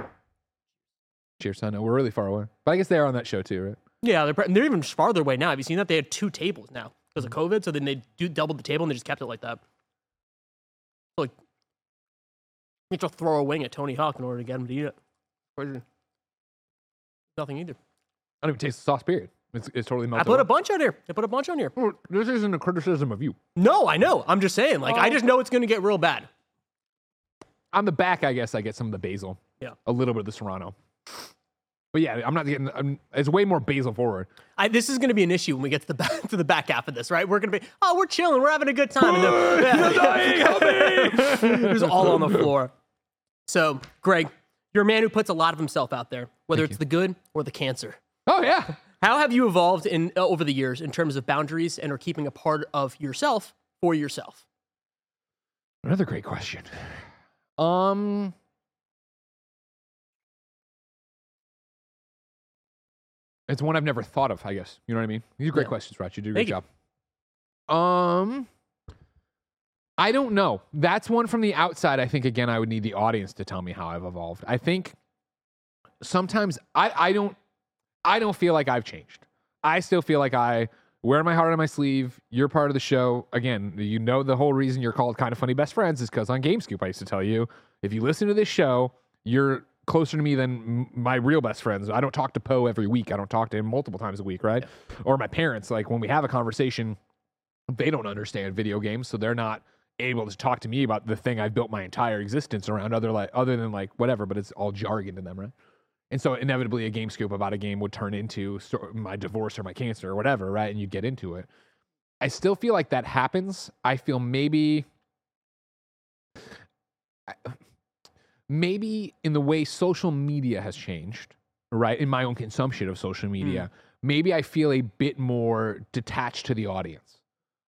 Cheers, I know we're really far away, but I guess they are on that show too, right? Yeah, they're, pre- they're even farther away now. Have you seen that? They had two tables now because of mm. COVID. So then they do double the table and they just kept it like that. Like, you have to throw a wing at Tony Hawk in order to get him to eat it. Nothing either. I don't even taste the sauce. Period. It's, it's totally I melted. put a bunch on here. I put a bunch on here. Well, This isn't a criticism of you. No, I know. I'm just saying. Like, I Oh. just know it's going to get real bad. On the back, I guess I get some of the basil. Yeah. A little bit of the Serrano. But yeah, I'm not getting. I'm, it's way more basil forward. I, this is going to be an issue when we get to the back <laughs> to the back half of this, right? We're going to be, oh, we're chilling, we're having a good time. And then, <laughs> it was all on the floor. So, Greg, you're a man who puts a lot of himself out there, whether Thank it's the good or the cancer. Oh yeah. How have you evolved in uh, over the years in terms of boundaries and or keeping a part of yourself for yourself? Another great question. Um. It's one I've never thought of, I guess. You know what I mean? These are great Yeah. questions, Raj. You do a Thank great job. Um I don't know. That's one from the outside. I think again I would need the audience to tell me how I've evolved. I think sometimes I, I don't I don't feel like I've changed. I still feel like I wear my heart on my sleeve. You're part of the show. Again, you know the whole reason you're called kind of funny best friends is because on GameScoop I used to tell you if you listen to this show, you're closer to me than my real best friends. I don't talk to Poe every week. I don't talk to him multiple times a week, right? Or my parents. Like when we have a conversation, they don't understand video games, so they're not able to talk to me about the thing I've built my entire existence around other like other than like whatever, but it's all jargon to them, right? And so inevitably a game scoop about a game would turn into my divorce or my cancer or whatever, right? And you'd get into it. I still feel like that happens. I feel maybe maybe in the way social media has changed, right? In my own consumption of social hmm. media, maybe I feel a bit more detached to the audience.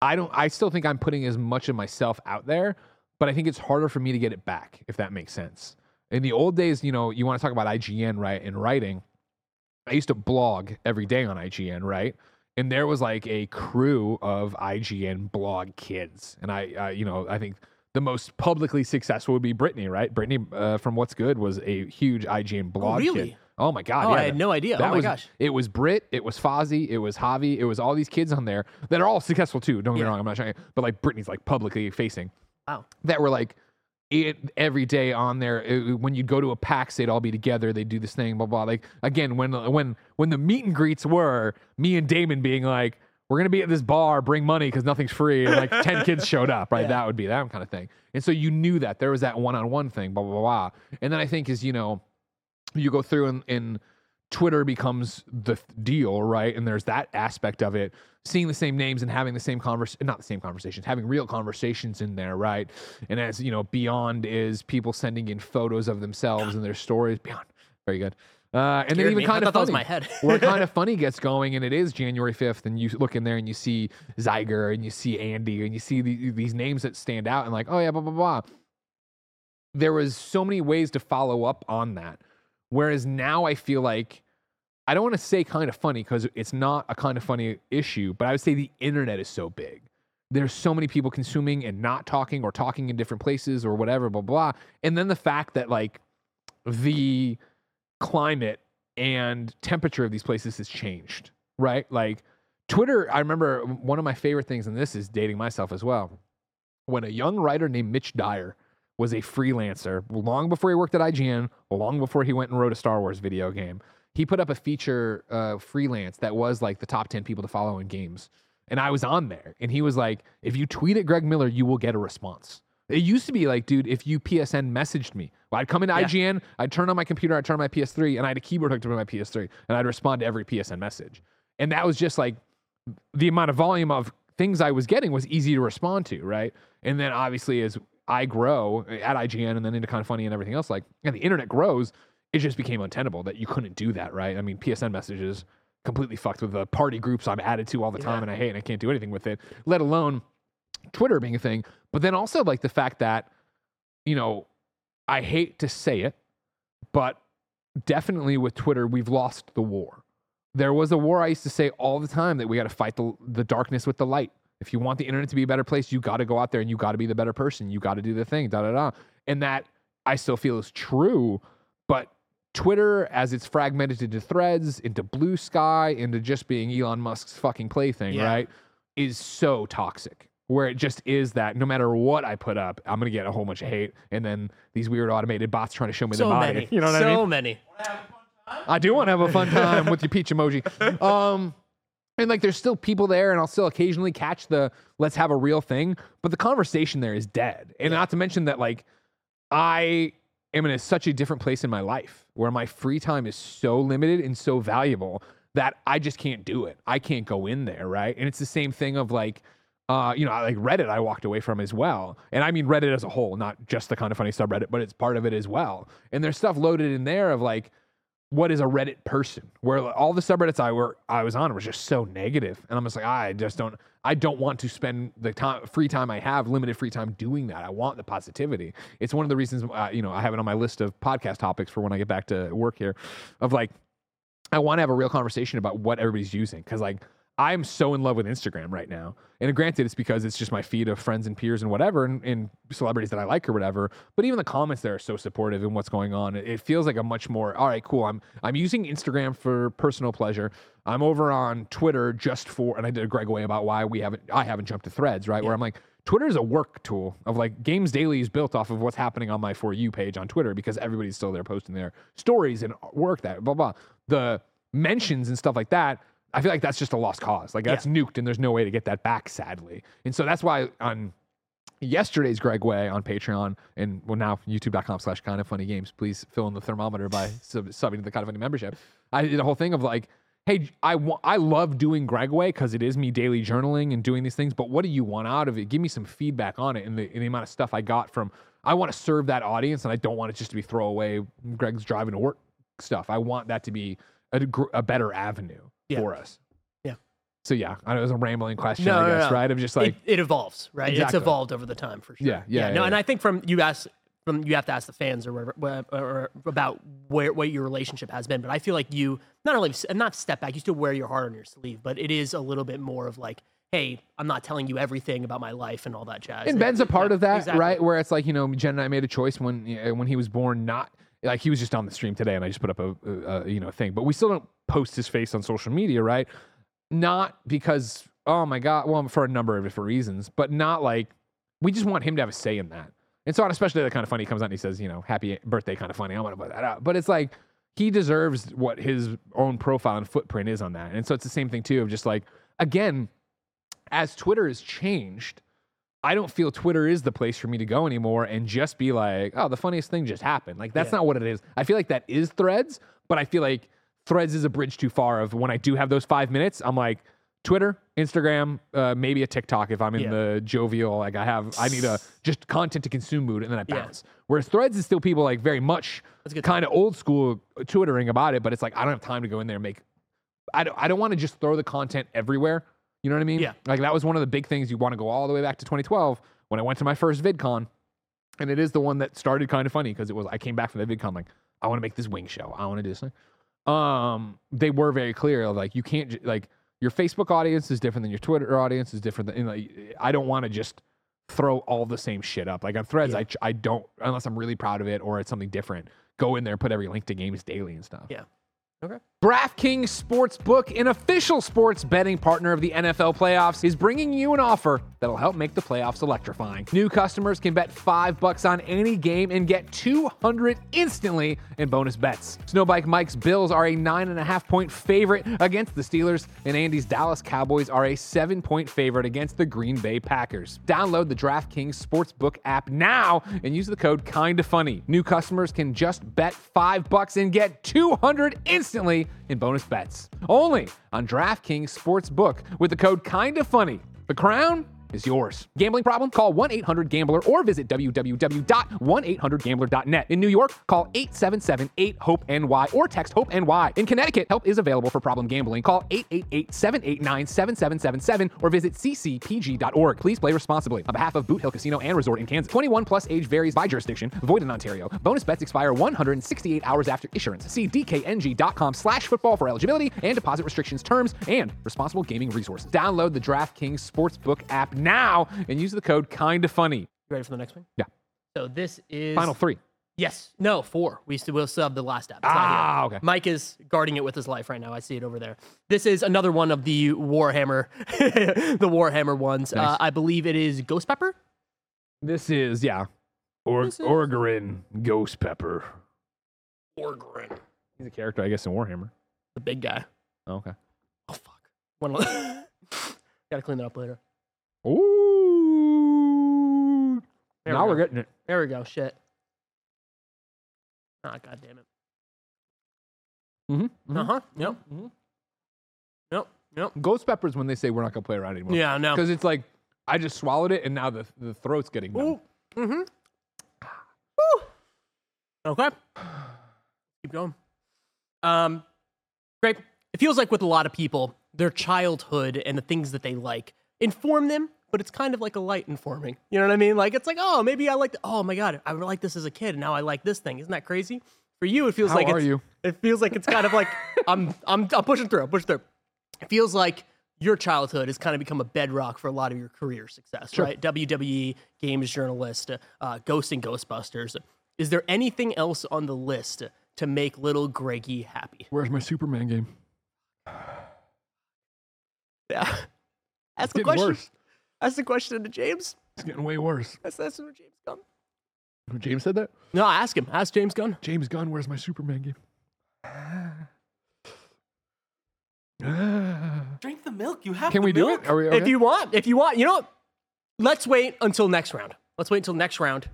I don't I still think I'm putting as much of myself out there, but I think it's harder for me to get it back if that makes sense. In the old days, you know, you want to talk about IGN, right? In writing, I used to blog every day on IGN, right? And there was like a crew of IGN blog kids, and I, uh, you know, I think the most publicly successful would be Brittany, right? Brittany uh, from What's Good was a huge IGN blog really? kid. Oh my god! Oh, yeah, I had no idea. that Oh my was, gosh. It was Brit, it was Fozzie, it was Javi, it was all these kids on there that are all successful too. Don't get Yeah. me wrong, I'm not trying, but like Brittany's like publicly facing Wow. that were like it, every day on there. It- when you'd go to a PAX, they'd all be together. They'd do this thing, blah blah. Like again, when when when the meet and greets were me and Daemon being like, "We're gonna be at this bar, bring money because nothing's free," and like ten kids <laughs> showed up, right? Yeah. That would be that kind of thing. And so you knew that there was that one on one thing, blah blah blah. And then I think is you know you go through and, and Twitter becomes the deal, right? And there's that aspect of it, seeing the same names and having the same convers not the same conversations, having real conversations in there, right? And as you know, beyond is people sending in photos of themselves and their stories. Beyond, very good. Uh, and then even me. I kind of that was funny, my head. where kind of funny gets going, and it is January fifth, and you look in there and you see Zyger and you see Andy and you see the, these names that stand out, and like, oh yeah, blah blah blah. There was so many ways to follow up on that, whereas now I feel like I don't want to say kind of funny because it's not a kind of funny issue, but I would say the internet is so big. There's so many people consuming and not talking or talking in different places or whatever, blah, blah. And then the fact that like the climate and temperature of these places has changed, right? Like Twitter, I remember one of my favorite things, and this is dating myself as well. When a young writer named Mitch Dyer was a freelancer long before he worked at IGN, long before he went and wrote a Star Wars video game. He put up a feature uh, freelance that was like the top 10 people to follow in games. And I was on there. And he was like, if you tweet at Greg Miller, you will get a response. It used to be like, dude, if you PSN messaged me, well, I'd come into Yeah. IGN, I'd turn on my computer, I'd turn on my PS3, and I had a keyboard hooked up to my PS3, and I'd respond to every PSN message. And that was just like the amount of volume of things I was getting was easy to respond to, right? And then obviously as I grow at IGN and then into kind of funny and everything else, like and the internet grows, it just became untenable that you couldn't do that, right? I mean, PSN messages completely fucked with the party groups I'm added to all the time and I hate and I can't do anything with it, let alone Twitter being a thing. But then also like the fact that, you know, I hate to say it, but definitely with Twitter, we've lost the war. There was a war I used to say all the time that we got to fight the, the darkness with the light. If you want the internet to be a better place, you got to go out there and you got to be the better person. You got to do the thing, da da da. And that I still feel is true. But Twitter, as it's fragmented into threads, into Bluesky, into just being Elon Musk's fucking plaything, Yeah. right, is so toxic. Where it just is that no matter what I put up, I'm gonna get a whole bunch of hate, and then these weird automated bots trying to show me So the body. many. <laughs> You know what so I mean? So many. I do want to have a fun time with your peach emoji. <laughs> Um, and like, there's still people there, and I'll still occasionally catch the "let's have a real thing," but the conversation there is dead. And not to mention that, like, I am in a, such a different place in my life where my free time is so limited and so valuable that I just can't do it. I can't go in there, right? And it's the same thing of like. Uh, you know, like Reddit, I walked away from as well, and I mean Reddit as a whole, not just the kind of funny subreddit, but it's part of it as well. And there's stuff loaded in there of like, what is a Reddit person? Where all the subreddits I were I was on was just so negative, and I'm just like, I just don't, I don't want to spend the time, free time I have, limited free time doing that. I want the positivity. It's one of the reasons, uh, you know, I have it on my list of podcast topics for when I get back to work here, of like, I want to have a real conversation about what everybody's using because like. I'm so in love with Instagram right now. And granted, it's because it's just my feed of friends and peers and whatever, and, and celebrities that I like or whatever. But even the comments there are so supportive in what's going on. It, it feels like a much more all right, cool. I'm I'm using Instagram for personal pleasure. I'm over on Twitter just for, and I did a Greg way about why we haven't I haven't jumped to Threads, right? Where I'm like, Twitter is a work tool of like Games Daily is built off of what's happening on my for you page on Twitter because everybody's still there posting their stories and work that blah blah. The mentions and stuff like that. I feel like that's just a lost cause. Like that's nuked, and there's no way to get that back, sadly. And so that's why on yesterday's Greg Way on Patreon and well now youtube.com slash kind of funny games. Please fill in the thermometer by <laughs> sub- subbing to the kind of funny membership. I did a whole thing of like, hey, I I love doing Greg Way because it is me daily journaling and doing these things. But what do you want out of it? Give me some feedback on it and the, and the amount of stuff I got from. I want to serve that audience, and I don't want it just to be throwaway. Greg's driving to work stuff. I want that to be a, a better avenue Yeah. for us. Yeah. So yeah, I know it was a rambling question, No, I no, guess, no. right? Of just like it, it evolves, right? Exactly. It's evolved over the time for sure. Yeah, yeah, no, yeah, and. I think from you asked from you have to ask the fans or, whatever, or, about where what your relationship has been. But I feel like you not only and not step back, you still wear your heart on your sleeve, but it is a little bit more of like, hey, I'm not telling you everything about my life and all that jazz. And Ben's a part Yeah, of that, exactly. right? Where it's like you know, Jen and I made a choice when when he was born, not like he was just on the stream today, and I just put up a, a, a you know thing, but we still don't post his face on social media, right? Not because oh my god, well for a number of different reasons, but not like we just want him to have a say in that. And so on, especially the kind of funny he comes out and he says, you know, happy birthday, kind of funny. I want to put that out, but it's like he deserves what his own profile and footprint is on that. And so it's the same thing too of just like again, as Twitter has changed, I don't feel Twitter is the place for me to go anymore and just be like, oh, the funniest thing just happened. Like that's Yeah. not what it is. I feel like that is Threads, but I feel like Threads is a bridge too far. Of when I do have those five minutes, I'm like Twitter, Instagram, uh, maybe a TikTok if I'm in Yeah. the jovial. Like I have, I need a just content to consume mood, and then I Yeah. bounce. Whereas Threads is still people like very much kind of old school twittering about it, but it's like I don't have time to go in there and make. I don't. I don't want to just throw the content everywhere. You know what I mean? Yeah. Like that was one of the big things. You want to go all the way back to 2012 when I went to my first VidCon, and it is the one that started kind of funny because it was I came back from the VidCon like I want to make this wing show. I want to do this. thing. Um, they were very clear like you can't like your Facebook audience is different than your Twitter audience is different than like I don't want to just throw all the same shit up. Like on Threads, Yeah. I I don't unless I'm really proud of it or it's something different. Go in there, put every link to games daily and stuff. Yeah. Okay. DraftKings Sportsbook, an official sports betting partner of the NFL playoffs, is bringing you an offer that'll help make the playoffs electrifying. New customers can bet 5 bucks on any game and get 200 instantly in bonus bets. Snowbike Mike's Bills are a 9.5 point favorite against the Steelers, and Andy's Dallas Cowboys are a 7 point favorite against the Green Bay Packers. Download the DraftKings Sportsbook app now and use the code KINDA FUNNY. New customers can just bet 5 bucks and get 200 instantly in bonus bets. Only on DraftKings Sportsbook with the code KINDA FUNNY. The crown is yours. Gambling problem? Call 1-800-GAMBLER or visit www.1800gambler.net. In New York, call 877-8-HOPE-NY or text HOPE-NY. In Connecticut, help is available for problem gambling. Call 888-789-7777 or visit ccpg.org. Please play responsibly. On behalf of Boot Hill Casino and Resort in Kansas, 21 plus age varies by jurisdiction. Void in Ontario. Bonus bets expire 168 hours after issuance. See dkng.com slash football for eligibility and deposit restrictions, terms, and responsible gaming resources. Download the DraftKings Sportsbook app now and use the code KINDA FUNNY. You ready for the next one? Yeah. So this is Final three. Yes. No, four. We still, we'll still have the last dab. It's. Ah, okay. Mike is guarding it with his life right now. I see it over there. This is another one of the Warhammer, <laughs> the Warhammer ones. Uh, I believe it is Ghost Pepper. This is, yeah. Or- is- Ogryn Ghost Pepper. Ogryn. He's a character, I guess, in Warhammer. The big guy. Oh, okay. Oh, fuck. One <laughs> Gotta clean that up later. Ooh. There now we we're getting it. There we go. Shit. Ah, god damn it. Mm-hmm. Uh huh. Yep. Mhm. Yep. Yep. Ghost Pepper is when they say we're not to play around anymore. Yeah, no. Because it's like, I just swallowed it and now the, the throat's getting numb. Ooh. Mm-hmm. Woo. <sighs> Okay. Keep going. Um, great. It feels like with a lot of people, their childhood and the things that they like inform them, but it's kind of like a light informing. You know what I mean? Like it's like, oh, maybe I like. Oh my god, I like this as a kid, and now I like this thing. Isn't that crazy? For you, it feels How like are it's, you? It feels like it's kind of like <laughs> I'm I'm I'm pushing through. I'm pushing through. It feels like your childhood has kind of become a bedrock for a lot of your career success, Sure. right? WWE, games journalist, uh, Ghost and Ghostbusters. Is there anything else on the list to make little Greggy happy? Where's my Superman game? <sighs> Yeah. Ask the Getting question. worse. Ask the question to James. It's getting way worse. That's that's what James Gunn. James said that? No, ask him. Ask James Gunn. James Gunn, where's my Superman game? <sighs> Drink the milk. You have Can the we do it? Are we If you want, if you want, you know what? Let's wait until next round. Let's wait until next round.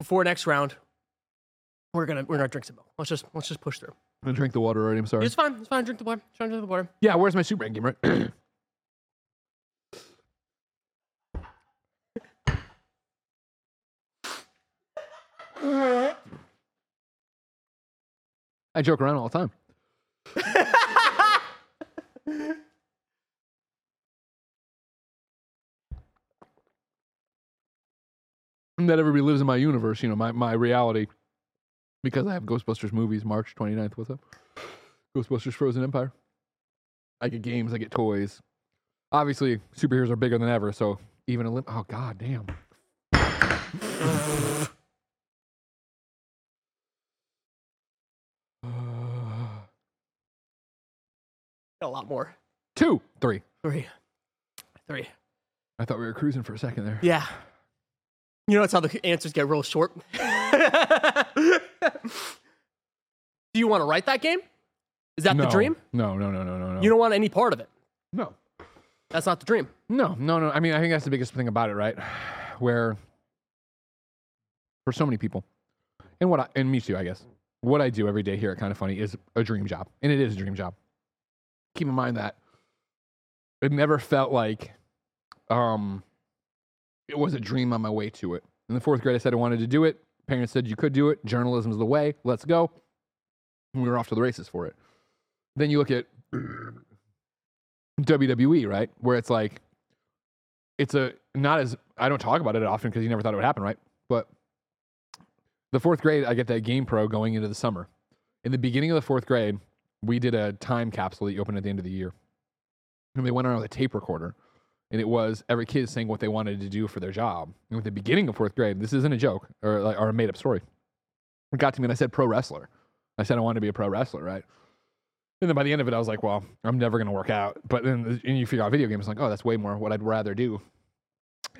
Before next round, we're gonna we're gonna drink some milk. Let's just let's just push through. I'm gonna drink the water already. I'm sorry. It's fine. It's fine. Drink the water. Try to drink the water. Yeah, where's my Superman game, right? <clears throat> Mm-hmm. I joke around all the time. <laughs> that everybody lives in my universe, you know, my, my reality. Because I have Ghostbusters movies March 29th. What's up? Ghostbusters Frozen Empire. I get games, I get toys. Obviously, superheroes are bigger than ever, so even a lim- oh god damn. <laughs> A lot more. Two, three. Three. Three. I thought we were cruising for a second there. Yeah. You know, that's how the answers get real short. <laughs> Do you want to write that game? Is that no, the dream? No, no, no, no, no, no. You don't want any part of it. no. That's not the dream. No, no, no. I mean, I think that's the biggest thing about it, right? Where for so many people, and what I, and me too, I guess, what I do every day here at Kind of Funny is a dream job, and it is a dream job. Keep in mind that it never felt like um it was a dream on my way to it. In the fourth grade, I said I wanted to do it. Parents said you could do it. Journalism's the way. Let's go. And we were off to the races for it. Then you look at WWE, right? Where it's like, it's a not as I don't talk about it often because you never thought it would happen, right? But the fourth grade, I get that Game Pro going into the summer. In the beginning of the fourth grade, we did a time capsule that you open at the end of the year, and they went around with a tape recorder, and it was every kid saying what they wanted to do for their job. And at the beginning of fourth grade, this isn't a joke or like or a made up story. It got to me, and I said pro wrestler. I said I wanted to be a pro wrestler, right? And then by the end of it, I was like, well, I'm never going to work out. But then uh, and you figure out video games, like, oh, that's way more what I'd rather do.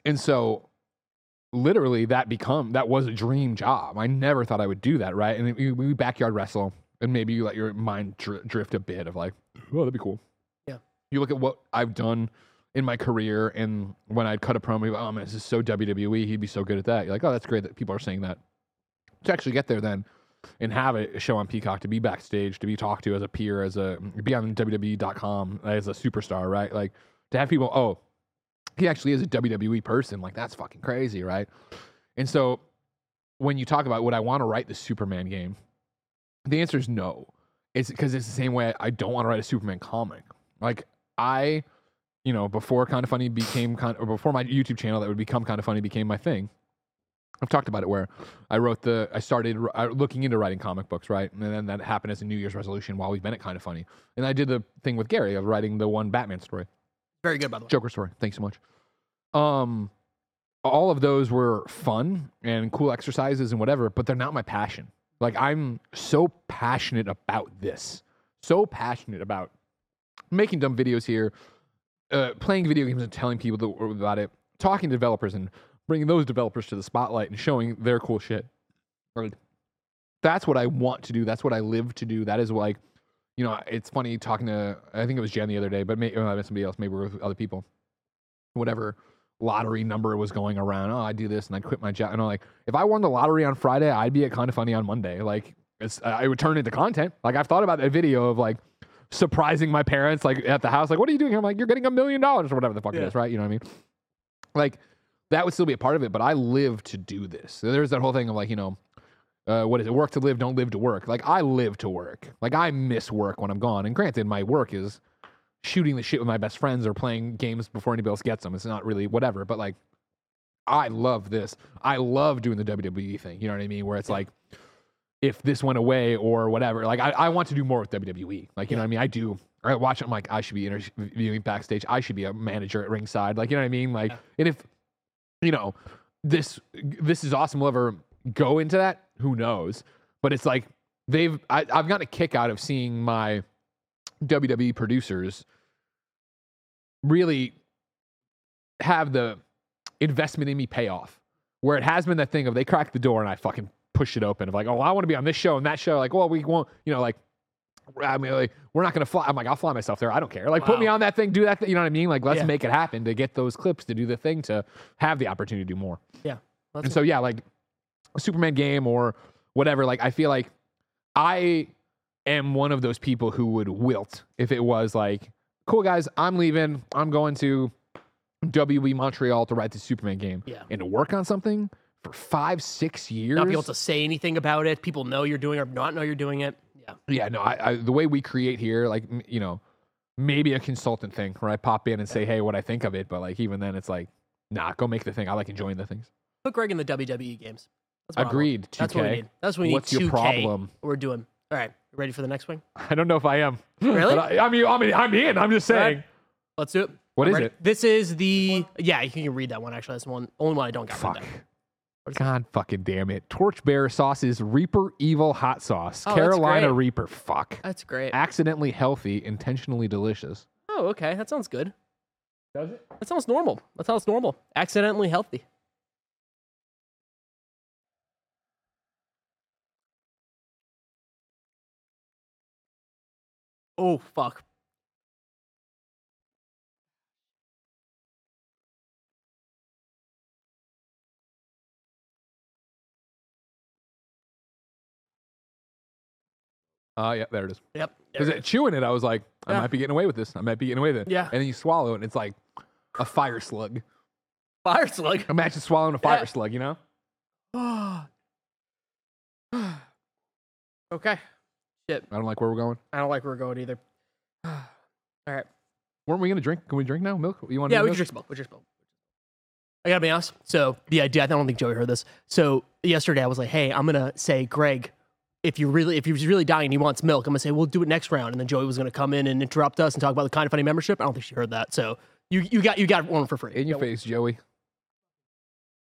And so literally that become, that was a dream job. I never thought I would do that, right? And we backyard wrestle and maybe you let your mind dr- drift a bit of like, oh, that'd be cool. Yeah. You look at what I've done in my career and when I'd cut a promo, you're like, oh man, this is so WWE. He'd be so good at that. You're like, oh, that's great that people are saying that. To actually get there then, and have a show on Peacock to be backstage, to be talked to as a peer, as a be on WWE.com as a superstar, right? Like to have people, oh, he actually is a WWE person. Like that's fucking crazy, right? And so when you talk about would I want to write the Superman game, the answer is no. It's because it's the same way I don't want to write a Superman comic. Like I, you know, before kind of funny became kind or before my YouTube channel that would become kind of funny became my thing. I've talked about it where I wrote the, I started r- looking into writing comic books, right? And then that happened as a New Year's resolution while we've been at kind of funny. And I did the thing with Gary of writing the one Batman story, Very good, by the way. Joker story. Thanks so much. Um, all of those were fun and cool exercises and whatever, but they're not my passion. Like I'm so passionate about this, so passionate about making dumb videos here, uh, playing video games and telling people about it, talking to developers and bringing those developers to the spotlight and showing their cool shit. Like, that's what I want to do. That's what I live to do. That is like, you know, it's funny talking to, I think it was Jen the other day, but maybe uh, somebody else, maybe with other people, whatever lottery number was going around. Oh, I do this and I quit my job. And I'm like, if I won the lottery on Friday, I'd be at kind of funny on Monday. Like, it's, I would turn into content. Like, I've thought about that video of like surprising my parents, like at the house, like, what are you doing here? I'm like, you're getting a million dollars or whatever the fuck it Yeah. is, right? You know what I mean? Like, that would still be a part of it, but I live to do this. So there's that whole thing of like, you know, uh, what is it? Work to live, don't live to work. Like I live to work. Like I miss work when I'm gone. And granted, my work is shooting the shit with my best friends or playing games before anybody else gets them. It's not really whatever, but like I love this. I love doing the WWE thing. You know what I mean? Where it's like, if this went away or whatever, like I, I want to do more with WWE. Like, you know what I mean? I do. I watch it. I'm like, I should be interviewing backstage. I should be a manager at ringside. Like, you know what I mean? Like, and if, you know, this, this is awesome. We'll ever go into that? Who knows? But it's like, they've, I, I've gotten a kick out of seeing my WWE producers really have the investment in me pay off. Where it has been that thing of they crack the door and I fucking push it open of like, oh, I want to be on this show and that show. Like, well, we won't, you know, like, I mean, like, we're not gonna fly. I'm like, I'll fly myself there. I don't care. Like, put me on that thing, do that. Thing, you know what I mean? Like, let's Yeah. make it happen to get those clips to do the thing to have the opportunity to do more. Yeah. And so yeah, like Superman game or whatever. Like I feel like I am one of those people who would wilt if it was like, cool guys, I'm leaving. I'm going to WB Montreal to write the Superman game Yeah. and to work on something for five, six years. not be able to say anything about it. People know you're doing it or not know you're doing it. Yeah. Yeah, no, I, I the way we create here, like you know, maybe a consultant thing where I pop in and say, hey, what I think of it, but like even then, it's like, nah, go make the thing. I like enjoying the things. Put Greg in the WWE games. That's what I want. Agreed. 2K. That's what we need. That's what we need. What's your 2K. problem? We're doing. All right. Ready for the next swing? <laughs> I don't know if I am. Really? I, I mean, I mean, I'm in. I'm just saying. Let's do it. What I'm is ready. it? This is the yeah. You can read that one actually. That's the one only one I don't got. Fuck. God fucking damn it. Torchbearer sauces Reaper Evil Hot Sauce. Oh, Carolina. Reaper. Fuck. That's great. Accidentally healthy, intentionally delicious. Oh, okay. That sounds good. Does it? That sounds normal. That sounds normal. Accidentally healthy. Oh fuck. Uh, yeah, there it is. Yep. Because chewing it, I was like, I Yeah. might be getting away with this. I might be getting away with it. Yeah. And then you swallow it, and it's like a fire slug. Fire slug. Imagine swallowing a fire Yeah. slug, you know? <sighs> <sighs> okay. Shit. I don't like where we're going. I don't like where we're going either. <sighs> All right. Weren't we going to drink? Can we drink now? Milk? You want Yeah, we can drink some milk. We drink some milk. I gotta be honest. So the idea, I don't think Joey heard this. So yesterday I was like, hey, I'm gonna say, Greg, if you really, if he's really dying he wants milk, I'm gonna say, we'll do it next round. And then Joey was gonna come in and interrupt us and talk about the kind of funny membership. I don't think she heard that. So you, you got, you got one for free. In your face, Joey.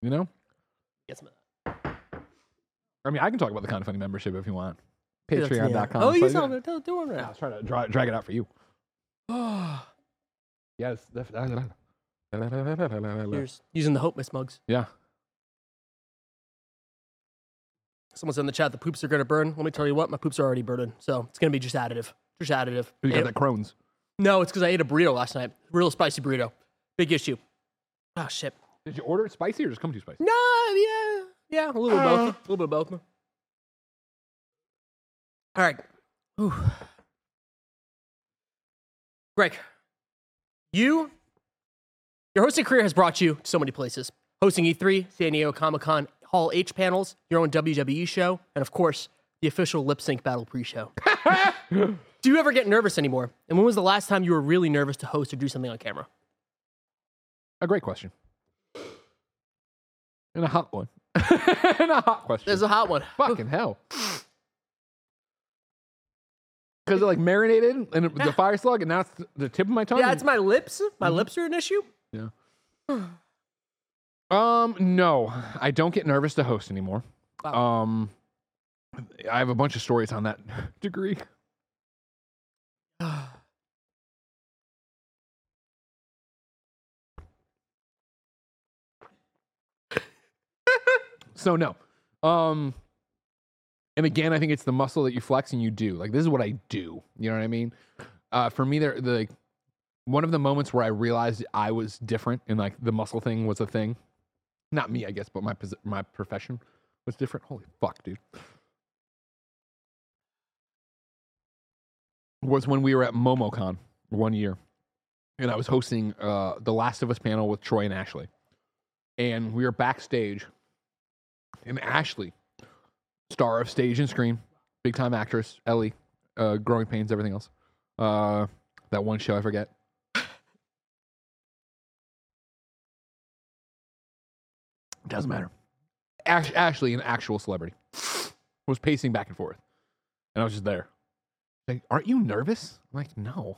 You know? get some of that. I mean, I can talk about the kind of funny membership if you want. Yeah, that's- yeah. Patreon.com. Oh, you tell me, tell, do it I was trying to dra- drag it out for you. now. Yes. Here's using the Hope Miss mugs. Yeah. Someone said in the chat the poops are gonna burn. Let me tell you what, my poops are already burning. So it's gonna be just additive. Just additive. You got that Crohn's. No, it's because I ate a burrito last night. Real spicy burrito. Big issue. Oh shit. Did you order it spicy or just come too spicy? No, yeah, yeah, a little bit of both. Ah. A little bit of both. All right. Whew. Greg, you, your hosting career has brought you to so many places. Hosting E3, San Diego Comic Con, Hall H panels, your own WWE show, and of course, the official lip sync battle pre-show. <laughs> do you ever get nervous anymore? And when was the last time you were really nervous to host or do something on camera? A great question. And a hot one. <laughs> and a hot question. There's a hot one. Fucking hell. <laughs> Because it like marinated and it, the fire slug, and now it's the tip of my tongue. Yeah, it's my lips. My Mm-hmm. lips are an issue. Yeah. um, no, I don't get nervous to host anymore. Wow. Um, I have a bunch of stories on that <laughs> degree. <sighs> So no. Um, and again, I think it's the muscle that you flex and you do. Like this is what I do. You know what I mean? Uh, for me, there the one of the moments where I realized I was different and like the muscle thing was a thing. Not me, I guess, but my my profession was different. Holy fuck, dude. Was when we were at MomoCon one year, and I was hosting uh, the Last of Us panel with Troy and Ashley, and we were backstage, and Ashley, star of stage and screen, big time actress, Ellie, uh, Growing Pains, everything else, uh, that one show I forget. Doesn't matter. Ash- Ashley, an actual celebrity, was pacing back and forth, and I was just there. Like, aren't you nervous? I'm like, no.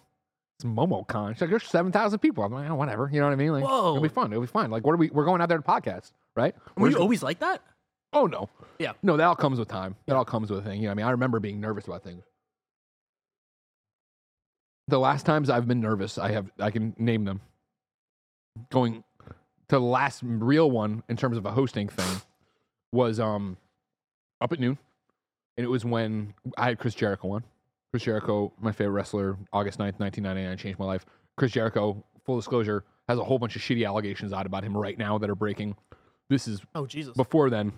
It's MomoCon. She's like, there's seven thousand people. I'm like, oh, whatever. You know what I mean? Like, Whoa. it'll be fun. It'll be fine. Like, what are we? We're going out there to podcast, right? We're you always like that? Oh no. Yeah. No, that all comes with time. That all comes with a thing. You know, I mean, I remember being nervous about things. The last times I've been nervous, I have I can name them. Going to the last real one in terms of a hosting thing was um up at noon. And it was when I had Chris Jericho on. Chris Jericho, my favorite wrestler, August 9th, 1999, changed my life. Chris Jericho, full disclosure, has a whole bunch of shitty allegations out about him right now that are breaking. This is Oh Jesus. before then,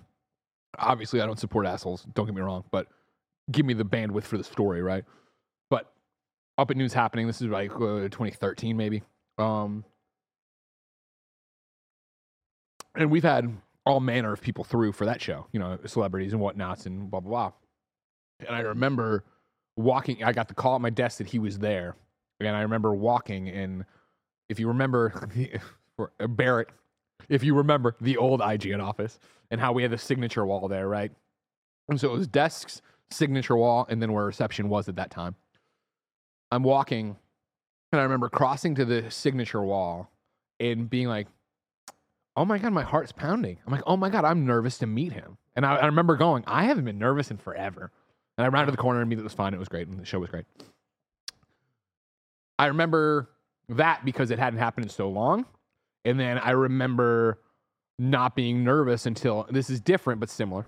obviously I don't support assholes. Don't get me wrong, but give me the bandwidth for the story, right? But up at news happening. This is like uh, 2013, maybe. Um, and we've had all manner of people through for that show, you know, celebrities and whatnots and blah blah blah. And I remember walking. I got the call at my desk that he was there, and I remember walking. And if you remember, <laughs> uh, Barrett, if you remember the old IGN office and how we had the signature wall there, right? And so it was desks, signature wall, and then where reception was at that time. I'm walking, and I remember crossing to the signature wall and being like, "Oh my god, my heart's pounding." I'm like, "Oh my god, I'm nervous to meet him." And I, I remember going, "I haven't been nervous in forever." And I rounded the corner and immediately was fine. It was great, and the show was great. I remember that because it hadn't happened in so long. And then I remember not being nervous until this is different but similar.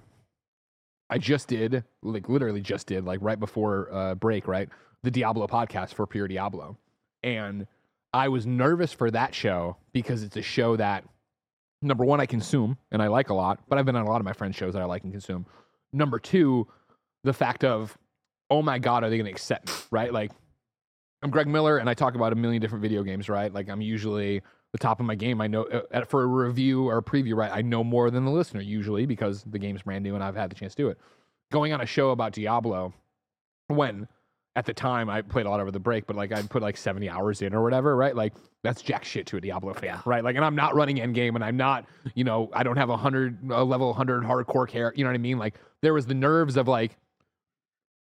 I just did, like literally just did, like right before uh, break, right? The Diablo podcast for Pure Diablo. And I was nervous for that show because it's a show that, number one, I consume and I like a lot, but I've been on a lot of my friends' shows that I like and consume. Number two, the fact of, oh my God, are they going to accept me, right? Like, I'm Greg Miller and I talk about a million different video games, right? Like, I'm usually the top of my game. I know uh, for a review or a preview, right? I know more than the listener usually because the game's brand new and I've had the chance to do it. Going on a show about Diablo, when at the time I played a lot over the break, but like I'd put like 70 hours in or whatever, right? Like that's jack shit to a Diablo fan, right? Like, and I'm not running endgame and I'm not, you know, I don't have a hundred, a level 100 hardcore care, you know what I mean? Like there was the nerves of like,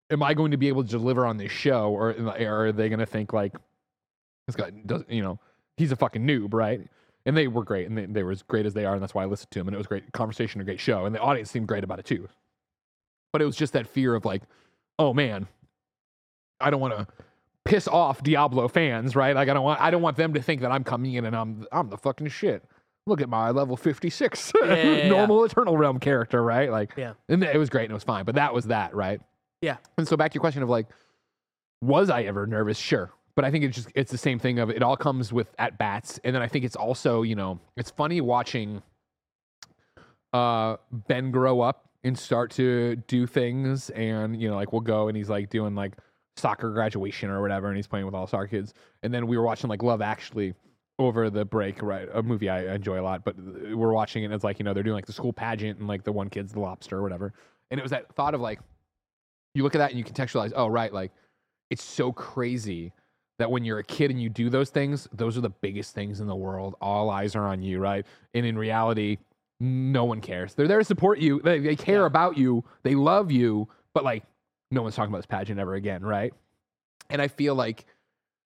am I going to be able to deliver on this show or, or are they going to think like, this guy does, you know, he's a fucking noob, right? And they were great, and they, they were as great as they are, and that's why I listened to them. And it was great conversation, a great show, and the audience seemed great about it too. But it was just that fear of like, oh man, I don't want to piss off Diablo fans, right? Like I don't want I don't want them to think that I'm coming in and I'm I'm the fucking shit. Look at my level 56 <laughs> Yeah, yeah, yeah. normal Eternal Realm character, right? Like, Yeah. and it was great and it was fine. But that was that, right? Yeah. And so back to your question of like, was I ever nervous? Sure. But I think it's just it's the same thing of it all comes with at bats. And then I think it's also, you know, it's funny watching uh Ben grow up and start to do things and you know, like we'll go and he's like doing like soccer graduation or whatever and he's playing with all soccer kids. And then we were watching like Love Actually over the break, right? A movie I enjoy a lot, but we're watching it and it's like, you know, they're doing like the school pageant and like the one kid's the lobster or whatever. And it was that thought of like you look at that and you contextualize, oh right, like it's so crazy that when you're a kid and you do those things, those are the biggest things in the world. All eyes are on you, right? And in reality, no one cares. They're there to support you. They, they care Yeah. about you. They love you, but like no one's talking about this pageant ever again, right? And I feel like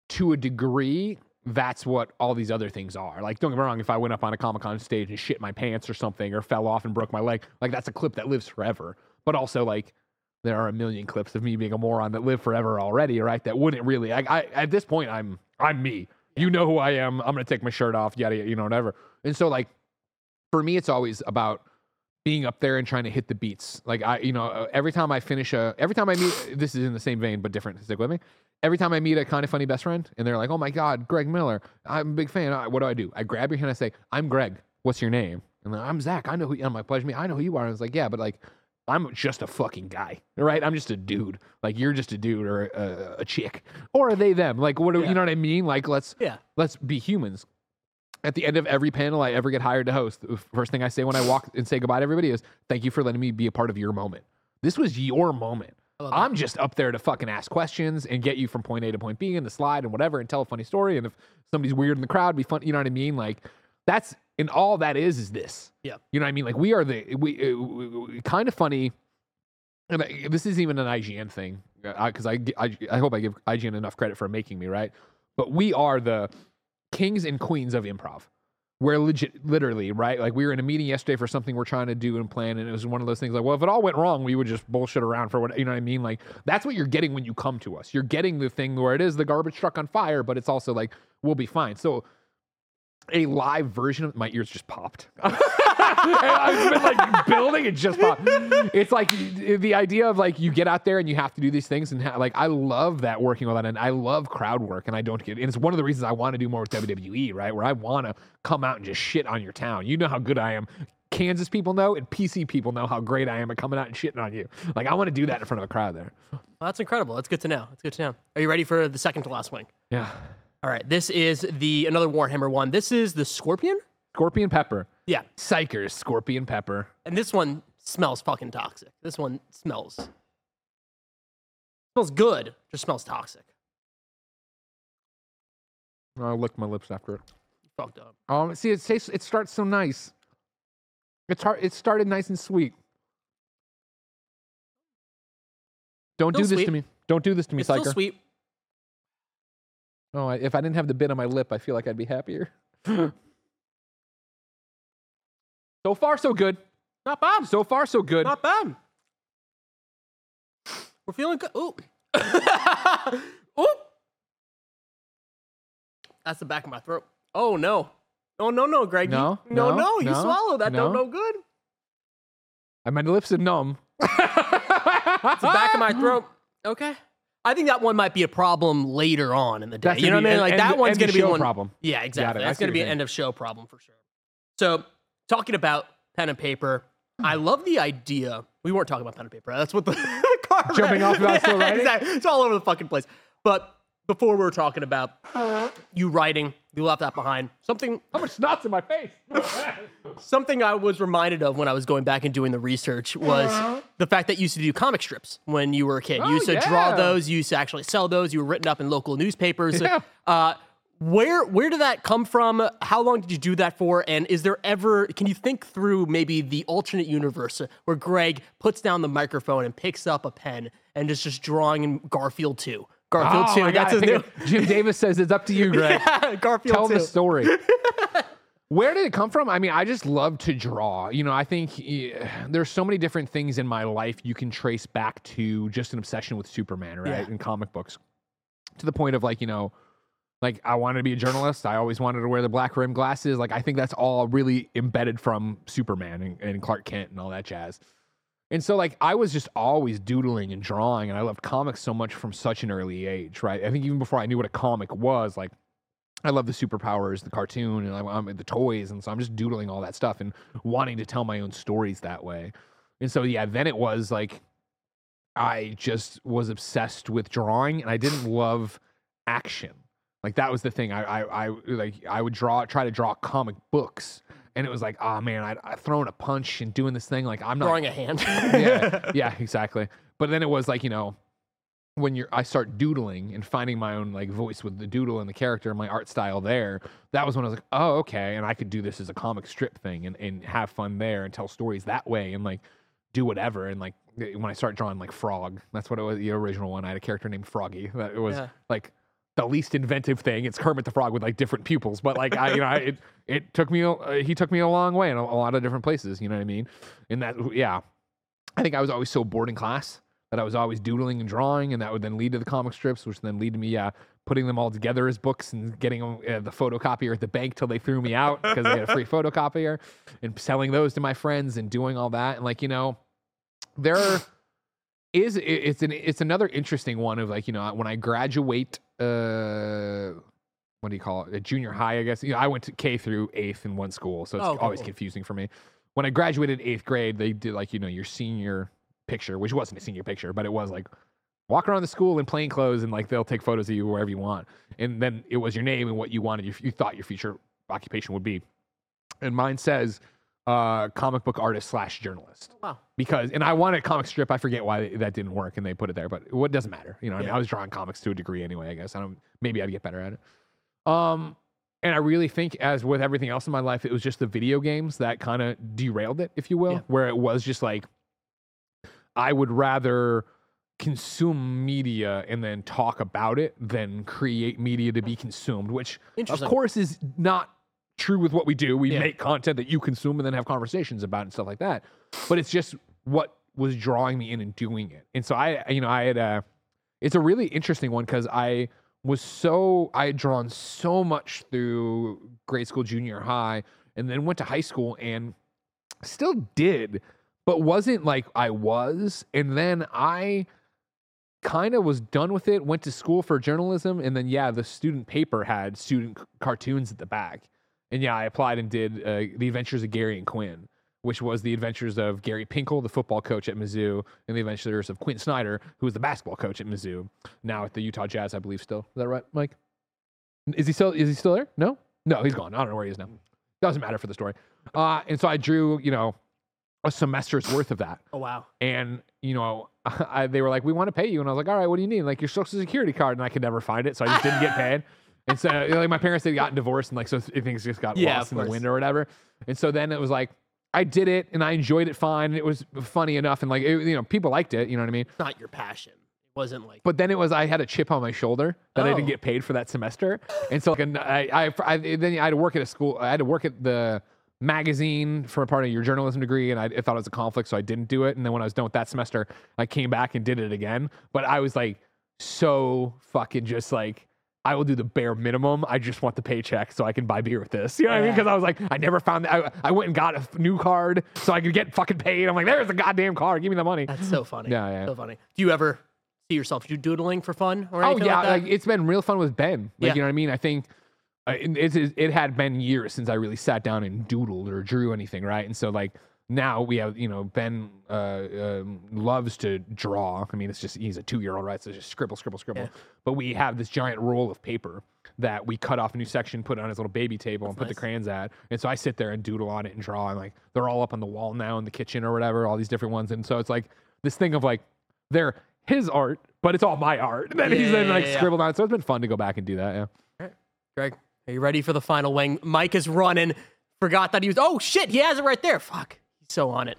to a degree, that's what all these other things are. Like, don't get me wrong, if I went up on a Comic Con stage and shit my pants or something or fell off and broke my leg, like that's a clip that lives forever. But also, like, there are a million clips of me being a moron that live forever already, right? That wouldn't really. I, I at this point, I'm I'm me. You know who I am. I'm gonna take my shirt off, yada, yada, you know, whatever. And so, like, for me, it's always about being up there and trying to hit the beats. Like I, you know, uh, every time I finish a, every time I meet, this is in the same vein but different. Stick with me. Every time I meet a kind of funny best friend, and they're like, "Oh my god, Greg Miller, I'm a big fan." I- What do I do? I grab your hand. I say, "I'm Greg. What's your name?" And I'm Zach. I know who. I'm like, "Pleasure meet. I know who you are." And it's like, "Yeah, but like." I'm just a fucking guy, right? I'm just a dude. Like you're just a dude or a, a chick, or are they them? Like what? Do, Yeah. You know what I mean? Like let's Yeah. let's be humans. At the end of every panel I ever get hired to host, the first thing I say when I walk and say goodbye to everybody is, "Thank you for letting me be a part of your moment. This was your moment. I'm just up there to fucking ask questions and get you from point A to point B in the slide and whatever, and tell a funny story. And if somebody's weird in the crowd, be fun. You know what I mean? Like that's and all that is is this. Yeah. You know what I mean? Like we are the we, uh, we, we kind of funny. And I, this isn't even an IGN thing because I, I I hope I give IGN enough credit for making me right. But we are the kings and queens of improv. We're legit, literally, right? Like we were in a meeting yesterday for something we're trying to do and plan, and it was one of those things like, well, if it all went wrong, we would just bullshit around for what you know what I mean. Like that's what you're getting when you come to us. You're getting the thing where it is the garbage truck on fire, but it's also like we'll be fine. So a live version of my ears just popped. <laughs> <laughs> I've been like building it just popped. It's like the idea of like you get out there and you have to do these things and ha- like I love that working with that and I love crowd work and I don't get and it's one of the reasons I want to do more with WWE right where I want to come out and just shit on your town. You know how good I am. Kansas people know and PC people know how great I am at coming out and shitting on you. Like I want to do that in front of a crowd there. Well, that's incredible. That's good to know. That's good to know. Are you ready for the second to last wing? Yeah. All right. This is the another Warhammer one. This is the Scorpion. Scorpion pepper. Yeah. Psykers, scorpion pepper. And this one smells fucking toxic. This one smells smells good, just smells toxic. I licked my lips after it. fucked up. Um, see, it tastes. It starts so nice. It's hard. It started nice and sweet. Don't Still do this sweet. to me. Don't do this to me, It's still Psyker. sweet. Oh, I, if I didn't have the bit on my lip, I feel like I'd be happier. <laughs> so far, so good. Not bad. So far, so good. Not bad. We're feeling good. Ooh. <laughs> Ooh. That's the back of my throat. Oh no. Oh no no, Greg. You- No, no, no, no, you no, swallowed. That don't no. know good. I my lips are numb. <laughs> It's the back of my throat. Okay. I think that one might be a problem later on in the day. That's you know what I mean? an Like end- that one's going to be show one problem. Yeah, exactly. That's going to be an end of show problem for sure. So, talking about pen and paper, hmm. I love the idea. We weren't talking about pen and paper. That's what the, <laughs> the car Jumping off about still Yeah, writing? Exactly. It's all over the fucking place. But before we were talking about you writing, you left that behind. Something How much snot's in my face? <laughs> something I was reminded of when I was going back and doing the research was the fact that you used to do comic strips when you were a kid. Uh-huh. Oh, you used to draw those. You used to actually sell those. You were written up in local newspapers. Yeah. Uh, where where did that come from? How long did you do that for? And is there ever? Can you think through maybe the alternate universe where Greg puts down the microphone and picks up a pen and is just drawing in Garfield two? Garfield Oh That's his new. Jim Davis says it's up to you, Greg. <laughs> Garfield Tell the story. <laughs> Where did it come from? I mean, I just love to draw. You know, I think eh, there's so many different things in my life you can trace back to just an obsession with Superman, right? Yeah. In comic books. To the point of like, you know, like I wanted to be a journalist. I always wanted to wear the black rim glasses. Like I think that's all really embedded from Superman and, and Clark Kent and all that jazz. And so like I was just always doodling and drawing and I loved comics so much from such an early age, right? I think even before I knew what a comic was, like I love the superpowers, the cartoon, and I, the toys, and so I'm just doodling all that stuff and wanting to tell my own stories that way. And so yeah, then it was like I just was obsessed with drawing, and I didn't love action. Like that was the thing. I I, I like I would draw, try to draw comic books, and it was like, oh man, I, I throwing a punch and doing this thing. Like I'm not Drawing a hand. <laughs> yeah, <laughs> yeah, exactly. But then it was like you know, when you're I start doodling and finding my own like voice with the doodle and the character and my art style there. That was when I was like, oh okay, and I could do this as a comic strip thing and and have fun there and tell stories that way and like do whatever and like when I start drawing like Frog, that's what it was. The original one, I had a character named Froggy. That it was Yeah. like the least inventive thing. It's Kermit the Frog with like different pupils, but like I, you know, I, it it took me, uh, he took me a long way in a, a lot of different places. You know what I mean? And that, yeah, I think I was always so bored in class that I was always doodling and drawing, and that would then lead to the comic strips, which then lead to me, yeah, putting them all together as books and getting them, uh, the photocopier at the bank till they threw me out because they had a free <laughs> photocopier, and selling those to my friends and doing all that, and like you know, there is it's an it's another interesting one of like you know when I graduate, uh, what do you call it, a junior high, I guess. You know, I went to K through eighth in one school, so it's Oh, always cool. confusing for me. When I graduated eighth grade, they did like you know your senior picture, which wasn't a senior picture, but it was like walk around the school in plain clothes and like they'll take photos of you wherever you want, and then it was your name and what you wanted, you, you thought your future occupation would be, and mine says uh, comic book artist slash journalist wow. because and I wanted comic strip. I forget why that didn't work and they put it there, but what doesn't matter. You know, what I mean, I was drawing comics to a degree anyway. I guess I don't. Maybe I'd get better at it. Um, and I really think, as with everything else in my life, it was just the video games that kind of derailed it, if you will, Yeah. where it was just like I would rather consume media and then talk about it than create media to be consumed, which of course is not true with what we do. We Yeah. make content that you consume and then have conversations about and stuff like that. But it's just what was drawing me in and doing it. And so I, you know, I had a, it's a really interesting one because I was so, I had drawn so much through grade school, junior high, and then went to high school and still did, but wasn't like I was. And then I, kind of was done with it went to school for journalism and then yeah the student paper had student c- cartoons at the back and yeah i applied and did uh, the adventures of gary and quinn which was the adventures of gary pinkel the football coach at mizzou and the adventures of quin snyder who was the basketball coach at mizzou now at the utah jazz i believe still. Is that right mike? Is he still is he still there? No? No he's gone. I don't know where he is now. Doesn't matter for the story. Uh, and so i drew you know a semester's worth of that. Oh wow. and you know <laughs> I, they were like we want to pay you. And i was like all right what do you need? Like your social security card. And i could never find it so i just didn't get paid and so like my parents had gotten divorced and like so things just got Yeah, lost of in the course. wind or whatever. And so then it was like I did it and I enjoyed it fine. And it was funny enough and like it, you know people liked it. You know what I mean? It's not your passion. It wasn't like But then it was I had a chip on my shoulder that I Oh. didn't get paid for that semester, and so like an- I, I, I then I had to work at a school. I had to work at the magazine for a part of your journalism degree, and I, I thought it was a conflict, so I didn't do it. And then when I was done with that semester, I came back and did it again. But I was like so fucking just like. I will do the bare minimum. I just want the paycheck so I can buy beer with this. You know what I mean? Because I was like, I never found that. I, I went and got a f- new card so I could get fucking paid. I'm like, there's a goddamn card. Give me the money. that's so funny. Yeah, yeah. So funny. Do you ever see yourself do doodling for fun or Oh yeah, like that? like it's been real fun with Ben. Like Yeah. you know what I mean. I think uh, it, it, it had been years since I really sat down and doodled or drew anything, right? And so like now we have you know Ben uh, um, loves to draw. I mean, it's just he's a two year old, right? So just scribble, scribble, scribble. Yeah. But we have this giant roll of paper that we cut off a new section, put it on his little baby table, and put the crayons at. And so I sit there and doodle on it and draw, and like they're all up on the wall now in the kitchen or whatever, all these different ones. And so it's like this thing of like they're his art, but it's all my art. <laughs> And then he's Yeah, then like yeah, yeah. scribbled on it. So it's been fun to go back and do that. Yeah. Greg, are you ready for the final wing? Mike is running. Forgot that he was. Oh shit, he has it right there. Fuck, so on it.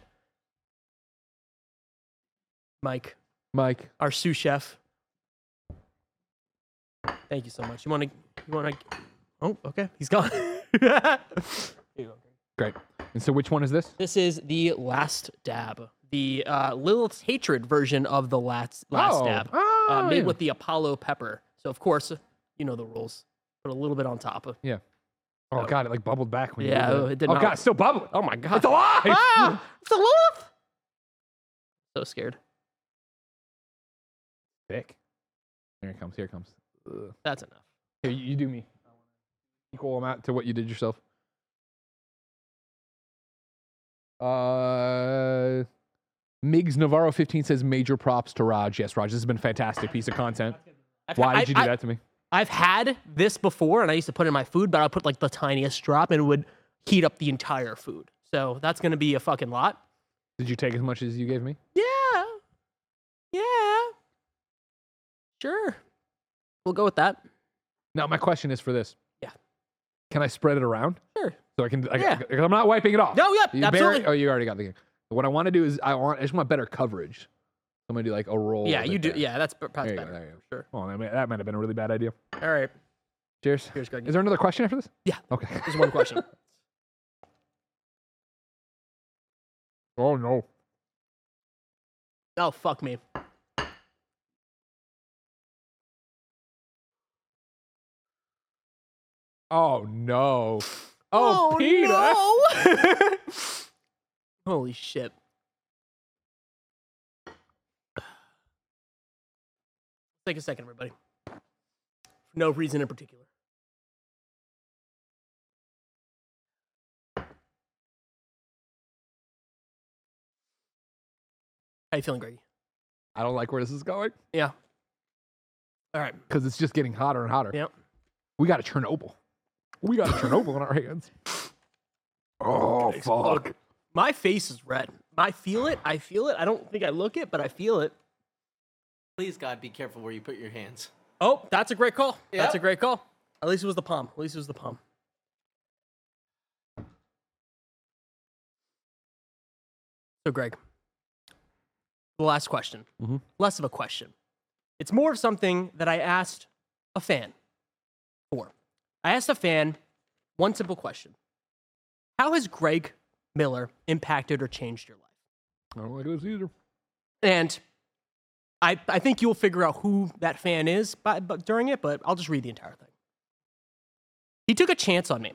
Mike, Mike. our sous chef. Thank you so much. You want to? You want to? Oh, okay, he's gone. <laughs> Here you go. Great. And so which one is this? This is the last dab, the uh, Lilith's hatred version of the last last Oh. dab, Oh, uh, made yeah. with the Apollo pepper. So of course, you know the rules. Put a little bit on top of. Yeah. Oh god, it like bubbled back when Yeah, you did oh, that. it did oh not- god, it's still bubbling. Oh my god, It's alive. Ah, it's a Lilith. So scared. Thick. Here it comes. Here it comes. Ugh. That's enough. Here, you, you do me. Equal amount to what you did yourself. Uh, Migs Navarro 15 says major props to Raj. Yes, Raj, this has been a fantastic piece of content. Why did you do I- that to me? I've had this before, and I used to put it in my food, but I'll put like the tiniest drop, and it would heat up the entire food. So that's gonna be a fucking lot. Did you take as much as you gave me? Yeah. Yeah. Sure. We'll go with that. Now, my question is for this. Yeah. Can I spread it around Sure. so I can? I, Yeah. Because I'm not wiping it off. No, Yep. You bury- absolutely. oh, you already got the game. What I want to do is I want I just want better coverage. I'm gonna do like a roll. yeah, you do. there. Yeah, that's, that's There better. go. There you. Sure. Well, that might, that might have been a really bad idea. All right. Cheers. Here's Greg. Is there another question after this? Yeah. Okay. <laughs> There's one question. <laughs> Oh no. oh, fuck me. Oh no. Oh, oh Peter. no. <laughs> Holy shit. Take a second, everybody. For no reason in particular. How you feeling, Greggy? I don't like where this is going Yeah. All right. because it's just getting hotter and hotter. Yep. We got a Chernobyl. We got a Chernobyl in our hands. <laughs> Oh fuck. My face is red. I feel it. I feel it. I don't think I look it, but I feel it. Please, God, be careful where you put your hands. Oh, that's a great call. That's a great call. At least it was the palm. At least it was the palm. So, Greg, the last question. Mhm. Less of a question. It's more of something that I asked a fan for. I asked a fan one simple question How has Greg Miller impacted or changed your life? I don't like this either. And I, I think you'll figure out who that fan is by, but during it, but I'll just read the entire thing. He took a chance on me.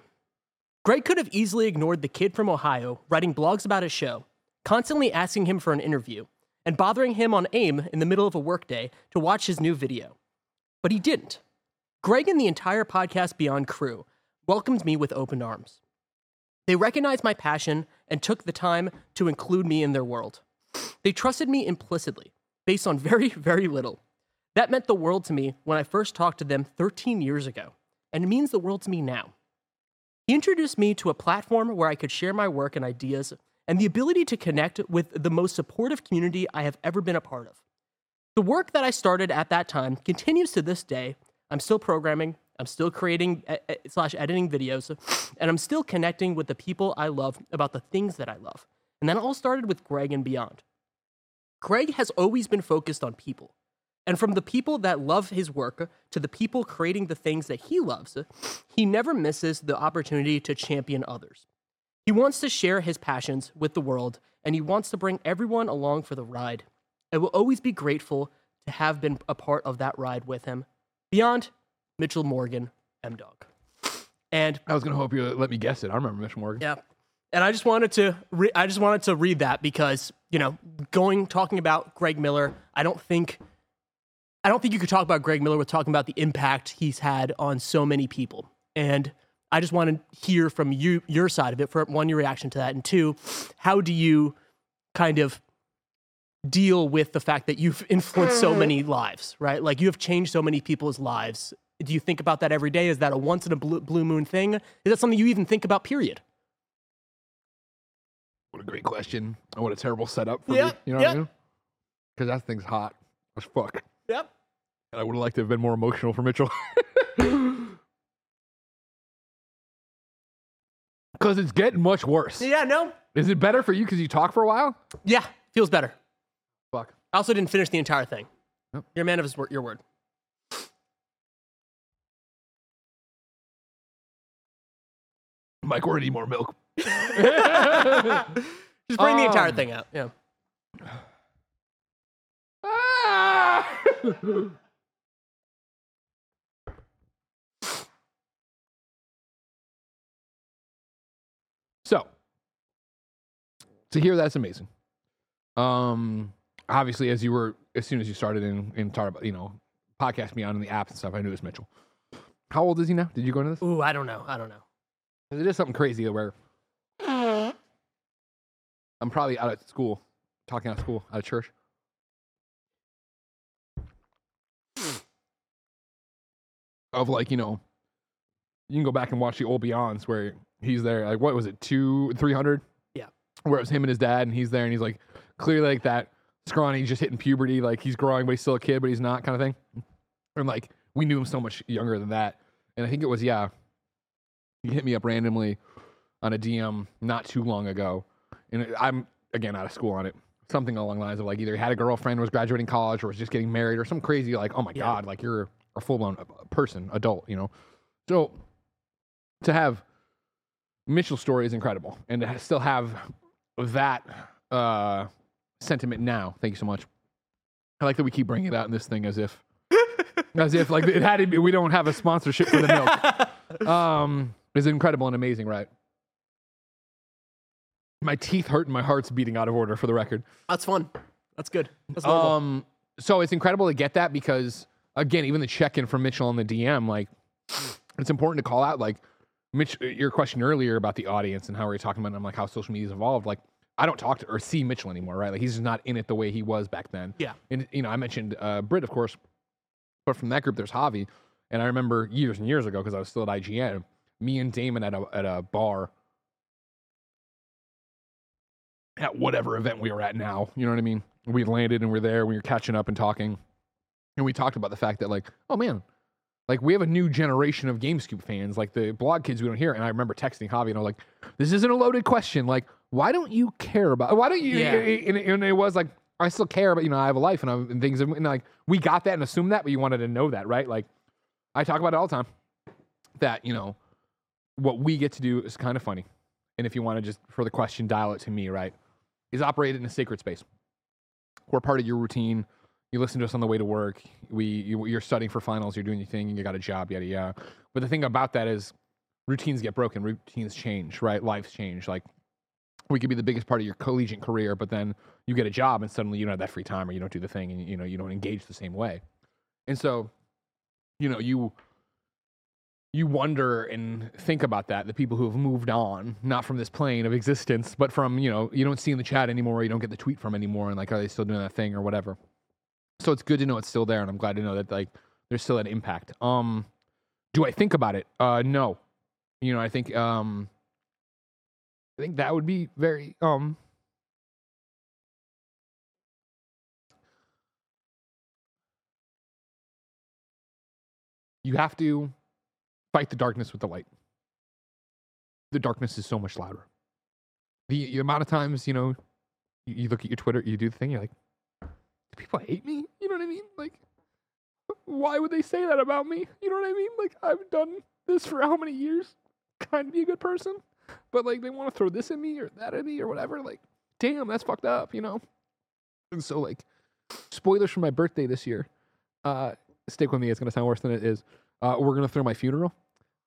Greg could have easily ignored the kid from Ohio writing blogs about his show, constantly asking him for an interview, and bothering him on AIM in the middle of a workday to watch his new video. But he didn't. Greg and the entire Podcast Beyond crew welcomed me with open arms. They recognized my passion and took the time to include me in their world. They trusted me implicitly, based on very, <laughs> very little. That meant the world to me when I first talked to them 13 years ago, and it means the world to me now. He introduced me to a platform where I could share my work and ideas, and the ability to connect with the most supportive community I have ever been a part of. The work that I started at that time continues to this day. I'm still programming, I'm still creating slash editing videos, and I'm still connecting with the people I love about the things that I love. And that all started with Greg and beyond. Greg has always been focused on people. And from the people that love his work to the people creating the things that he loves, he never misses the opportunity to champion others. He wants to share his passions with the world, and he wants to bring everyone along for the ride. I will always be grateful to have been a part of that ride with him. Beyond Mitchell Morgan, M Dog. And I was gonna hope you let me guess it. I remember Mitchell Morgan. yeah. And I just wanted to re- I just wanted to read that because, you know, going talking about Greg Miller, I don't think I don't think you could talk about Greg Miller with talking about the impact he's had on so many people. And I just want to hear from you your side of it for one your reaction to that and two, how do you kind of deal with the fact that you've influenced so many mm. lives, right? Like you have changed so many people's lives. Do you think about that every day? Is that a once in a blue, blue moon thing? Is that something you even think about period? What a great question. And what a terrible setup for Yeah, me. You know yeah. what I mean? Because that thing's hot as fuck. Yep. And I would have liked to have been more emotional for Mitchell. <laughs> <laughs> Because it's getting much worse. Yeah, no. Is it better for you because you talk for a while? Yeah, feels better. Fuck. I also didn't finish the entire thing. Yep. You're a man of his word, your word. Mike, we're gonna need more milk. <laughs> Just bring the entire Um, thing out. Yeah. Ah! <laughs> so, to hear that's amazing. Um, obviously, as you were, as soon as you started in, in talking about, you know, podcast Beyond in the apps and stuff, I knew it was Mitchell. How old is he now? Did you go into this? Ooh, I don't know. I don't know. It is something crazy where probably out of school, talking out of school, out of church. Of like, you know, you can go back and watch the old Beyonds where he's there. Like, what was it, two, 300? Yeah. Where it was him and his dad, and he's there, and he's like, clearly like that scrawny, just hitting puberty. Like, he's growing, but he's still a kid, but he's not kind of thing. And like, we knew him so much younger than that. And I think it was, yeah, he hit me up randomly on a DM not too long ago, and I'm again out of school on it. Something along the lines of like either he had a girlfriend, was graduating college, or was just getting married, or some crazy like, oh my Yeah. god, like you're a full blown person, adult, you know. So to have Mitchell's story is incredible, and to still have that uh, sentiment now. Thank you so much. I like that we keep bringing it out in this thing as if, <laughs> as if like it had to be. We don't have a sponsorship for the milk <laughs> um, is incredible and amazing, right? My teeth hurt and my heart's beating out of order for the record. That's fun. That's good. That's normal. Um, so it's incredible to get that because again, even the check-in from Mitchell on the DM, like it's important to call out, like Mitch, your question earlier about the audience and how we are talking about, I'm like how social media's evolved. Like I don't talk to or see Mitchell anymore, right? Like he's just not in it the way he was back then. Yeah. And you know, I mentioned uh, Britt, of course, but from that group, there's Javi, and I remember years and years ago because I was still at IGN, me and Damon at a at a bar at whatever event we were at now. You know what I mean? We landed and we're there. We were catching up and talking, and we talked about the fact that like, oh man, like we have a new generation of GameScoop fans, like the blog kids we don't hear. And I remember texting Javi and I was like, this isn't a loaded question. Like, why don't you care about? Why don't you? Yeah. And, and it was like. I still care, but you know, I have a life and, I'm, and things, and like we got that and assumed that, but you wanted to know that, right? Like, I talk about it all the time. That you know, what we get to do is kind of funny, and if you want to just for the question, dial it to me, right? Is operated in a sacred space. We're part of your routine. You listen to us on the way to work. We you, you're studying for finals. You're doing your thing. You got a job. Yada yada. But the thing about that is, routines get broken. Routines change. Right? Lives change. Like we could be the biggest part of your collegiate career, but then you get a job and suddenly you don't have that free time or you don't do the thing and you know you don't engage the same way. And so, you know, you you wonder and think about that the people who have moved on not from this plane of existence but from you know you don't see in the chat anymore you don't get the tweet from anymore and like are they still doing that thing or whatever. So it's good to know it's still there and i'm glad to know that like there's still an impact. Um do i think about it? Uh no. You know i think um i think that would be very um you have to fight the darkness with the light. The darkness is so much louder. The, the amount of times, you know, you, you look at your Twitter, you do the thing, you're like, do people hate me? You know what I mean? Like, why would they say that about me? You know what I mean? Like, I've done this for how many years? Trying to be a good person, but like they want to throw this at me or that at me or whatever. Like, damn, that's fucked up, you know? And so, like, spoilers for my birthday this year. Uh, stick with me, it's gonna sound worse than it is. Uh, we're gonna throw my funeral.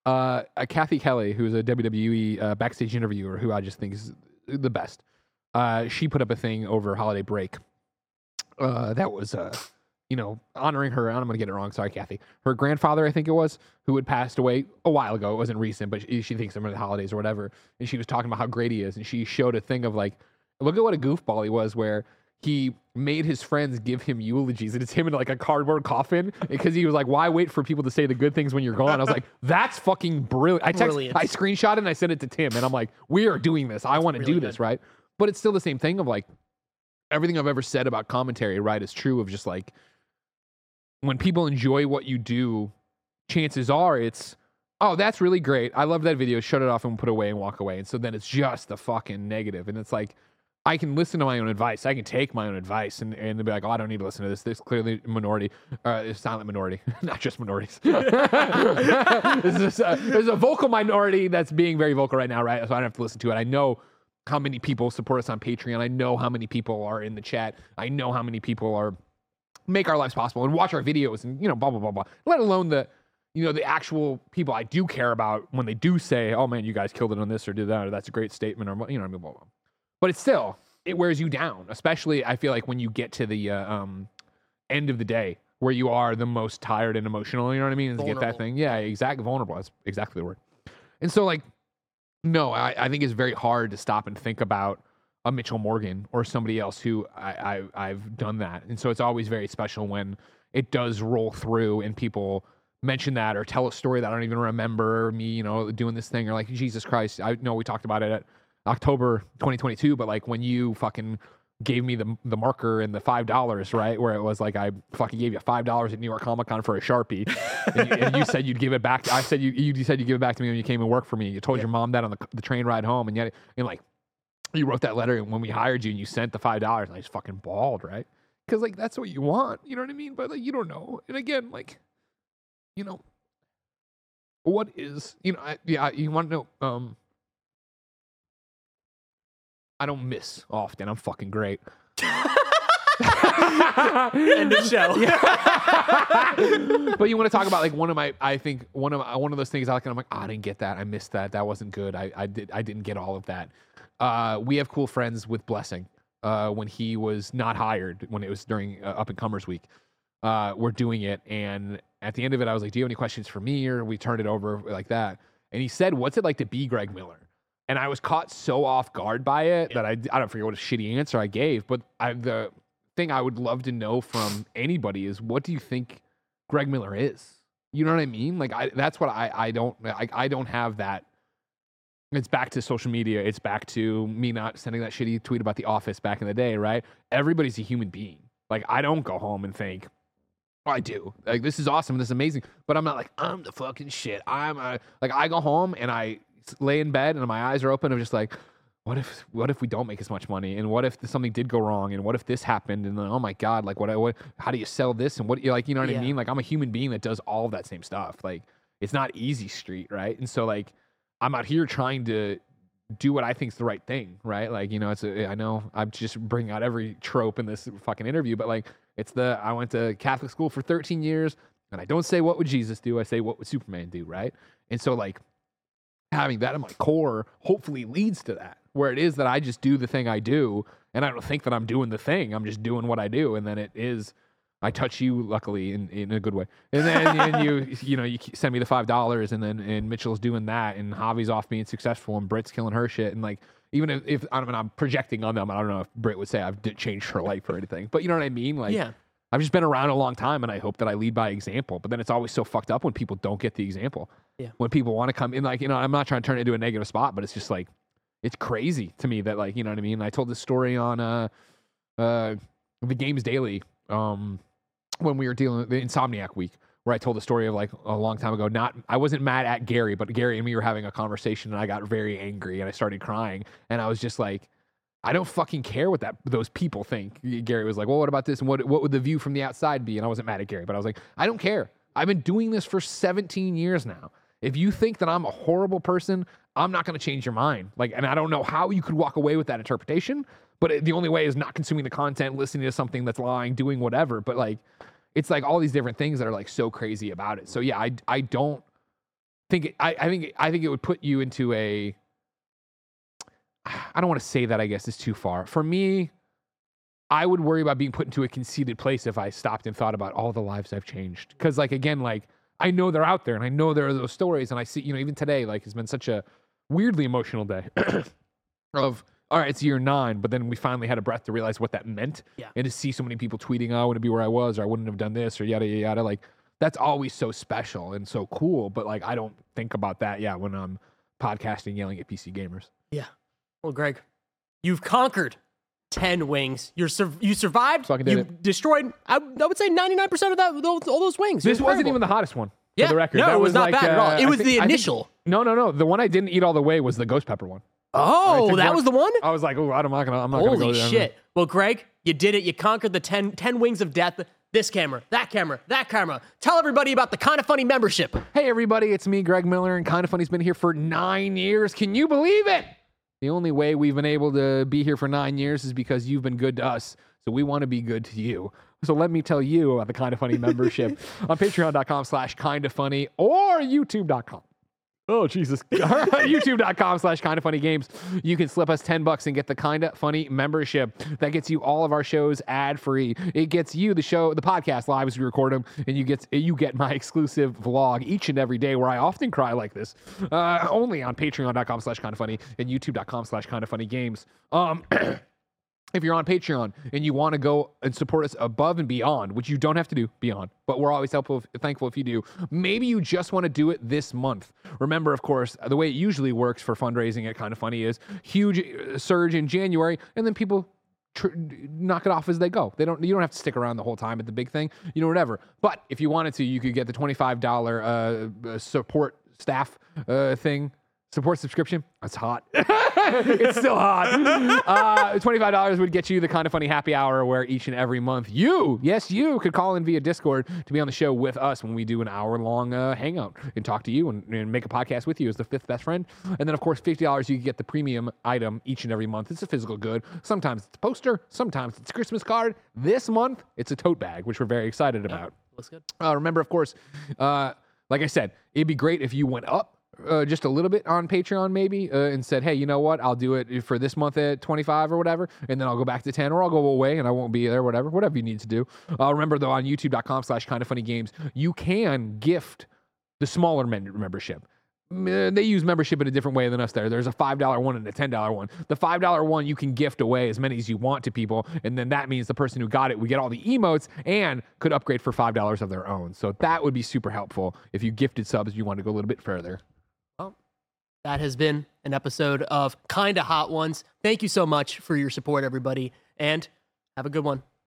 Uh, uh, Cathy Kelley, who's a WWE uh, backstage interviewer, who I just think is the best. Uh, she put up a thing over holiday break. Uh, that was, you know, honoring her. I'm gonna get it wrong. Sorry, Cathy. Her grandfather, I think it was, who had passed away a while ago. It wasn't recent, but she, she thinks of the holidays or whatever. And she was talking about how great he is, and she showed a thing of like, look at what a goofball he was, where he made his friends give him eulogies and it's him in like a cardboard coffin because he was like why wait for people to say the good things when you're gone? I was like <laughs> that's fucking brilliant i text Brilliant. i screenshot it and i sent it to tim and i'm like we are doing this. I want to really do this good. right? But it's still the same thing of like everything i've ever said about commentary right is true of just like when people enjoy what you do chances are it's oh that's really great. I love that video. Shut it off and put it away and walk away. And so then it's just the fucking negative. And it's like I can listen to my own advice. I can take my own advice and, and be like, oh, I don't need to listen to this. This is clearly minority, uh, silent minority, <laughs> not just minorities. <laughs> this, is a, this is a vocal minority that's being very vocal right now, right? So I don't have to listen to it. I know how many people support us on Patreon. I know how many people are in the chat. I know how many people are make our lives possible and watch our videos and you know blah blah blah blah. Let alone the you know the actual people I do care about when they do say, "Oh man, you guys killed it on this or did that," or "That's a great statement," or you know, I mean, blah blah. But it's still it wears you down, especially I feel like when you get to the uh, um, end of the day where you are the most tired and emotional. You know what I mean? To get that thing, yeah, exactly vulnerable. That's exactly the word. And so like, no, I, I think it's very hard to stop and think about a Mitchell Morgan or somebody else who I, I I've done that, and so it's always very special when it does roll through and people mention that or tell a story that I don't even remember me, you know, doing this thing or like Jesus Christ. I know we talked about it at October 2022, but like when you fucking gave me the the marker and the five dollars, right? Where it was like I fucking gave you five dollars at New York Comic Con for a sharpie, and, you, and you said you'd give it back. I said you you said you'd give it back to me when you came and worked for me. You told your mom that on the, the train ride home, and yet and like you wrote that letter and when we hired you and you sent the five dollars, and I just fucking bawled, right? Because like that's what you want, you know what I mean? But like you don't know, and again, like you know, what is you know, I, yeah, you want to know, um. I don't miss often. I'm fucking great. End of show. <laughs> but you want to talk about like one of my I think one of my, one of those things I like and I'm like, oh, I didn't get that. I missed that. That wasn't good. I, I did I didn't get all of that. Uh, we have cool friends with Blessing. Uh, when he was not hired, when it was during uh, Up and Comers Week, uh, we're doing it. And at the end of it, I was like, "Do you have any questions for me?" Or we turned it over like that. And he said, "What's it like to be Greg Miller?" And I was caught so off guard by it that I I don't forget what a shitty answer I gave. But I, the thing I would love to know from anybody is, what do you think Greg Miller is? You know what I mean? Like I, that's what I I don't I, I don't have that. It's back to social media. It's back to me not sending that shitty tweet about the office back in the day, right? Everybody's a human being. Like I don't go home and think, oh, I do. Like this is awesome. This is amazing. But I'm not like I'm the fucking shit. I'm a, like I go home and I lay in bed and my eyes are open. I'm just like, what if what if we don't make as much money? And what if something did go wrong? And what if this happened? And then oh my god, like what? what how do you sell this? And what you like? You know what Yeah. I mean? Like I'm a human being that does all of that same stuff. Like it's not easy street, right? And so like I'm out here trying to do what I think is the right thing, right? Like, you know, it's a, eh, I know I'm just bringing out every trope in this fucking interview, but like, it's the, I went to Catholic school for 13 years and I don't say, what would Jesus do? I say, what would Superman do, right? And so, like, having that in my core hopefully leads to that, where it is that I just do the thing I do and I don't think that I'm doing the thing. I'm just doing what I do. And then it is, I touch you luckily in, in a good way. And then and you <laughs> you know you send me the five dollars and then and Mitchell's doing that and Javi's off being successful and Britt's killing her shit and like even if, if I mean I'm projecting on them I don't know if Britt would say I've changed her life or anything but you know what I mean like yeah. I've just been around a long time and I hope that I lead by example but then it's always so fucked up when people don't get the example Yeah. when people want to come in like you know I'm not trying to turn it into a negative spot but it's just like it's crazy to me that like you know what I mean I told this story on uh uh the games daily um when we were dealing with the insomniac week where I told the story of like a long time ago. Not I wasn't mad at Gary, but Gary and me were having a conversation, and I got very angry and I started crying, and I was just like. I don't fucking care what that those people think. Gary was like, "Well, what about this? And what what would the view from the outside be?" And I wasn't mad at Gary, but I was like, "I don't care. I've been doing this for 17 years now. If you think that I'm a horrible person, I'm not going to change your mind. Like, and I don't know how you could walk away with that interpretation, but it, the only way is not consuming the content, listening to something that's lying, doing whatever. But like, it's like all these different things that are like so crazy about it. So yeah, I I don't think it, I I think I think it would put you into a I don't want to say that, I guess, is too far. For me, I would worry about being put into a conceited place if I stopped and thought about all the lives I've changed. Because, like, again, like, I know they're out there and I know there are those stories. And I see, you know, even today, like, it's been such a weirdly emotional day <clears throat> of, all right, it's year nine, but then we finally had a breath to realize what that meant. Yeah. And to see so many people tweeting, oh, I wouldn't be where I was or I wouldn't have done this or yada, yada, yada. Like, that's always so special and so cool. But, like, I don't think about that, yeah, when I'm podcasting, yelling at PC gamers. Yeah. Well, Greg, you've conquered 10 wings. You're sur- you survived. Fucking did you it. destroyed, I, I would say 99% of that, those, all those wings. It This was wasn't incredible. even the hottest one. Yeah, for the record. no, That it was not like, bad at all. uh, It I was think- the I think- initial. no, no, no. The one I didn't eat all the way was the ghost pepper one. I Oh, took that was the one? I was like, oh, I'm not gonna, I'm not gonna go Holy there. shit. Well, Greg, you did it. You conquered the 10, 10 wings of death. This camera, that camera, that camera. Tell everybody about the kinda funny membership. Hey, everybody, it's me, Greg Miller, and Kinda Funny's been here for nine years. Can you believe it? The only way we've been able to be here for nine years is because you've been good to us. So we want to be good to you. So let me tell you about the Kinda Funny membership <laughs> on patreon.com slash kinda funny or youtube.com. Oh, Jesus. <laughs> YouTube.com slash kinda funny games. You can slip us 10 bucks and get the kinda funny membership. That gets you all of our shows ad free. It gets you the show, the podcast live as we record them, and you get you get my exclusive vlog each and every day where I often cry like this. Uh, only on patreon.com slash kinda funny and youtube.com slash kinda funny games. Um, <clears throat> if you're on Patreon and you want to go and support us above and beyond, which you don't have to do beyond, but we're always helpful, thankful if you do. Maybe you just want to do it this month. Remember, of course, the way it usually works for fundraising at Kinda Funny is huge uh, surge in January, and then people tr- knock it off as they go. They don't. You don't have to stick around the whole time at the big thing, you know, whatever. But if you wanted to, you could get the twenty-five dollar uh, uh, support staff uh, thing. Support subscription. That's hot. <laughs> <laughs> it's still hot. Uh, $25 would get you the kinda funny happy hour where each and every month you, yes, you could call in via Discord to be on the show with us when we do an hour long uh, hangout and talk to you and, and make a podcast with you as the fifth best friend. And then, of course, $50 you get the premium item each and every month. It's a physical good. Sometimes it's a poster, sometimes it's a Christmas card. This month, it's a tote bag, which we're very excited about. Looks good. Uh, remember, of course, uh, like I said, it'd be great if you went up uh, just a little bit on Patreon, maybe, uh, and said, "Hey, you know what? I'll do it for this month at 25 or whatever, and then I'll go back to 10, or I'll go away and I won't be there, whatever, whatever you need to do." Uh, remember, though, on YouTube.com/slash Kinda Funny Games, you can gift the smaller men- membership. Uh, They use membership in a different way than us. There, there's a five dollar one and a ten dollar one. The five dollar one you can gift away as many as you want to people, and then that means the person who got it, would get all the emotes and could upgrade for five dollars of their own. So that would be super helpful if you gifted subs. You want to go a little bit further. That has been an episode of Kinda Hot Ones. Thank you so much for your support, everybody, and have a good one.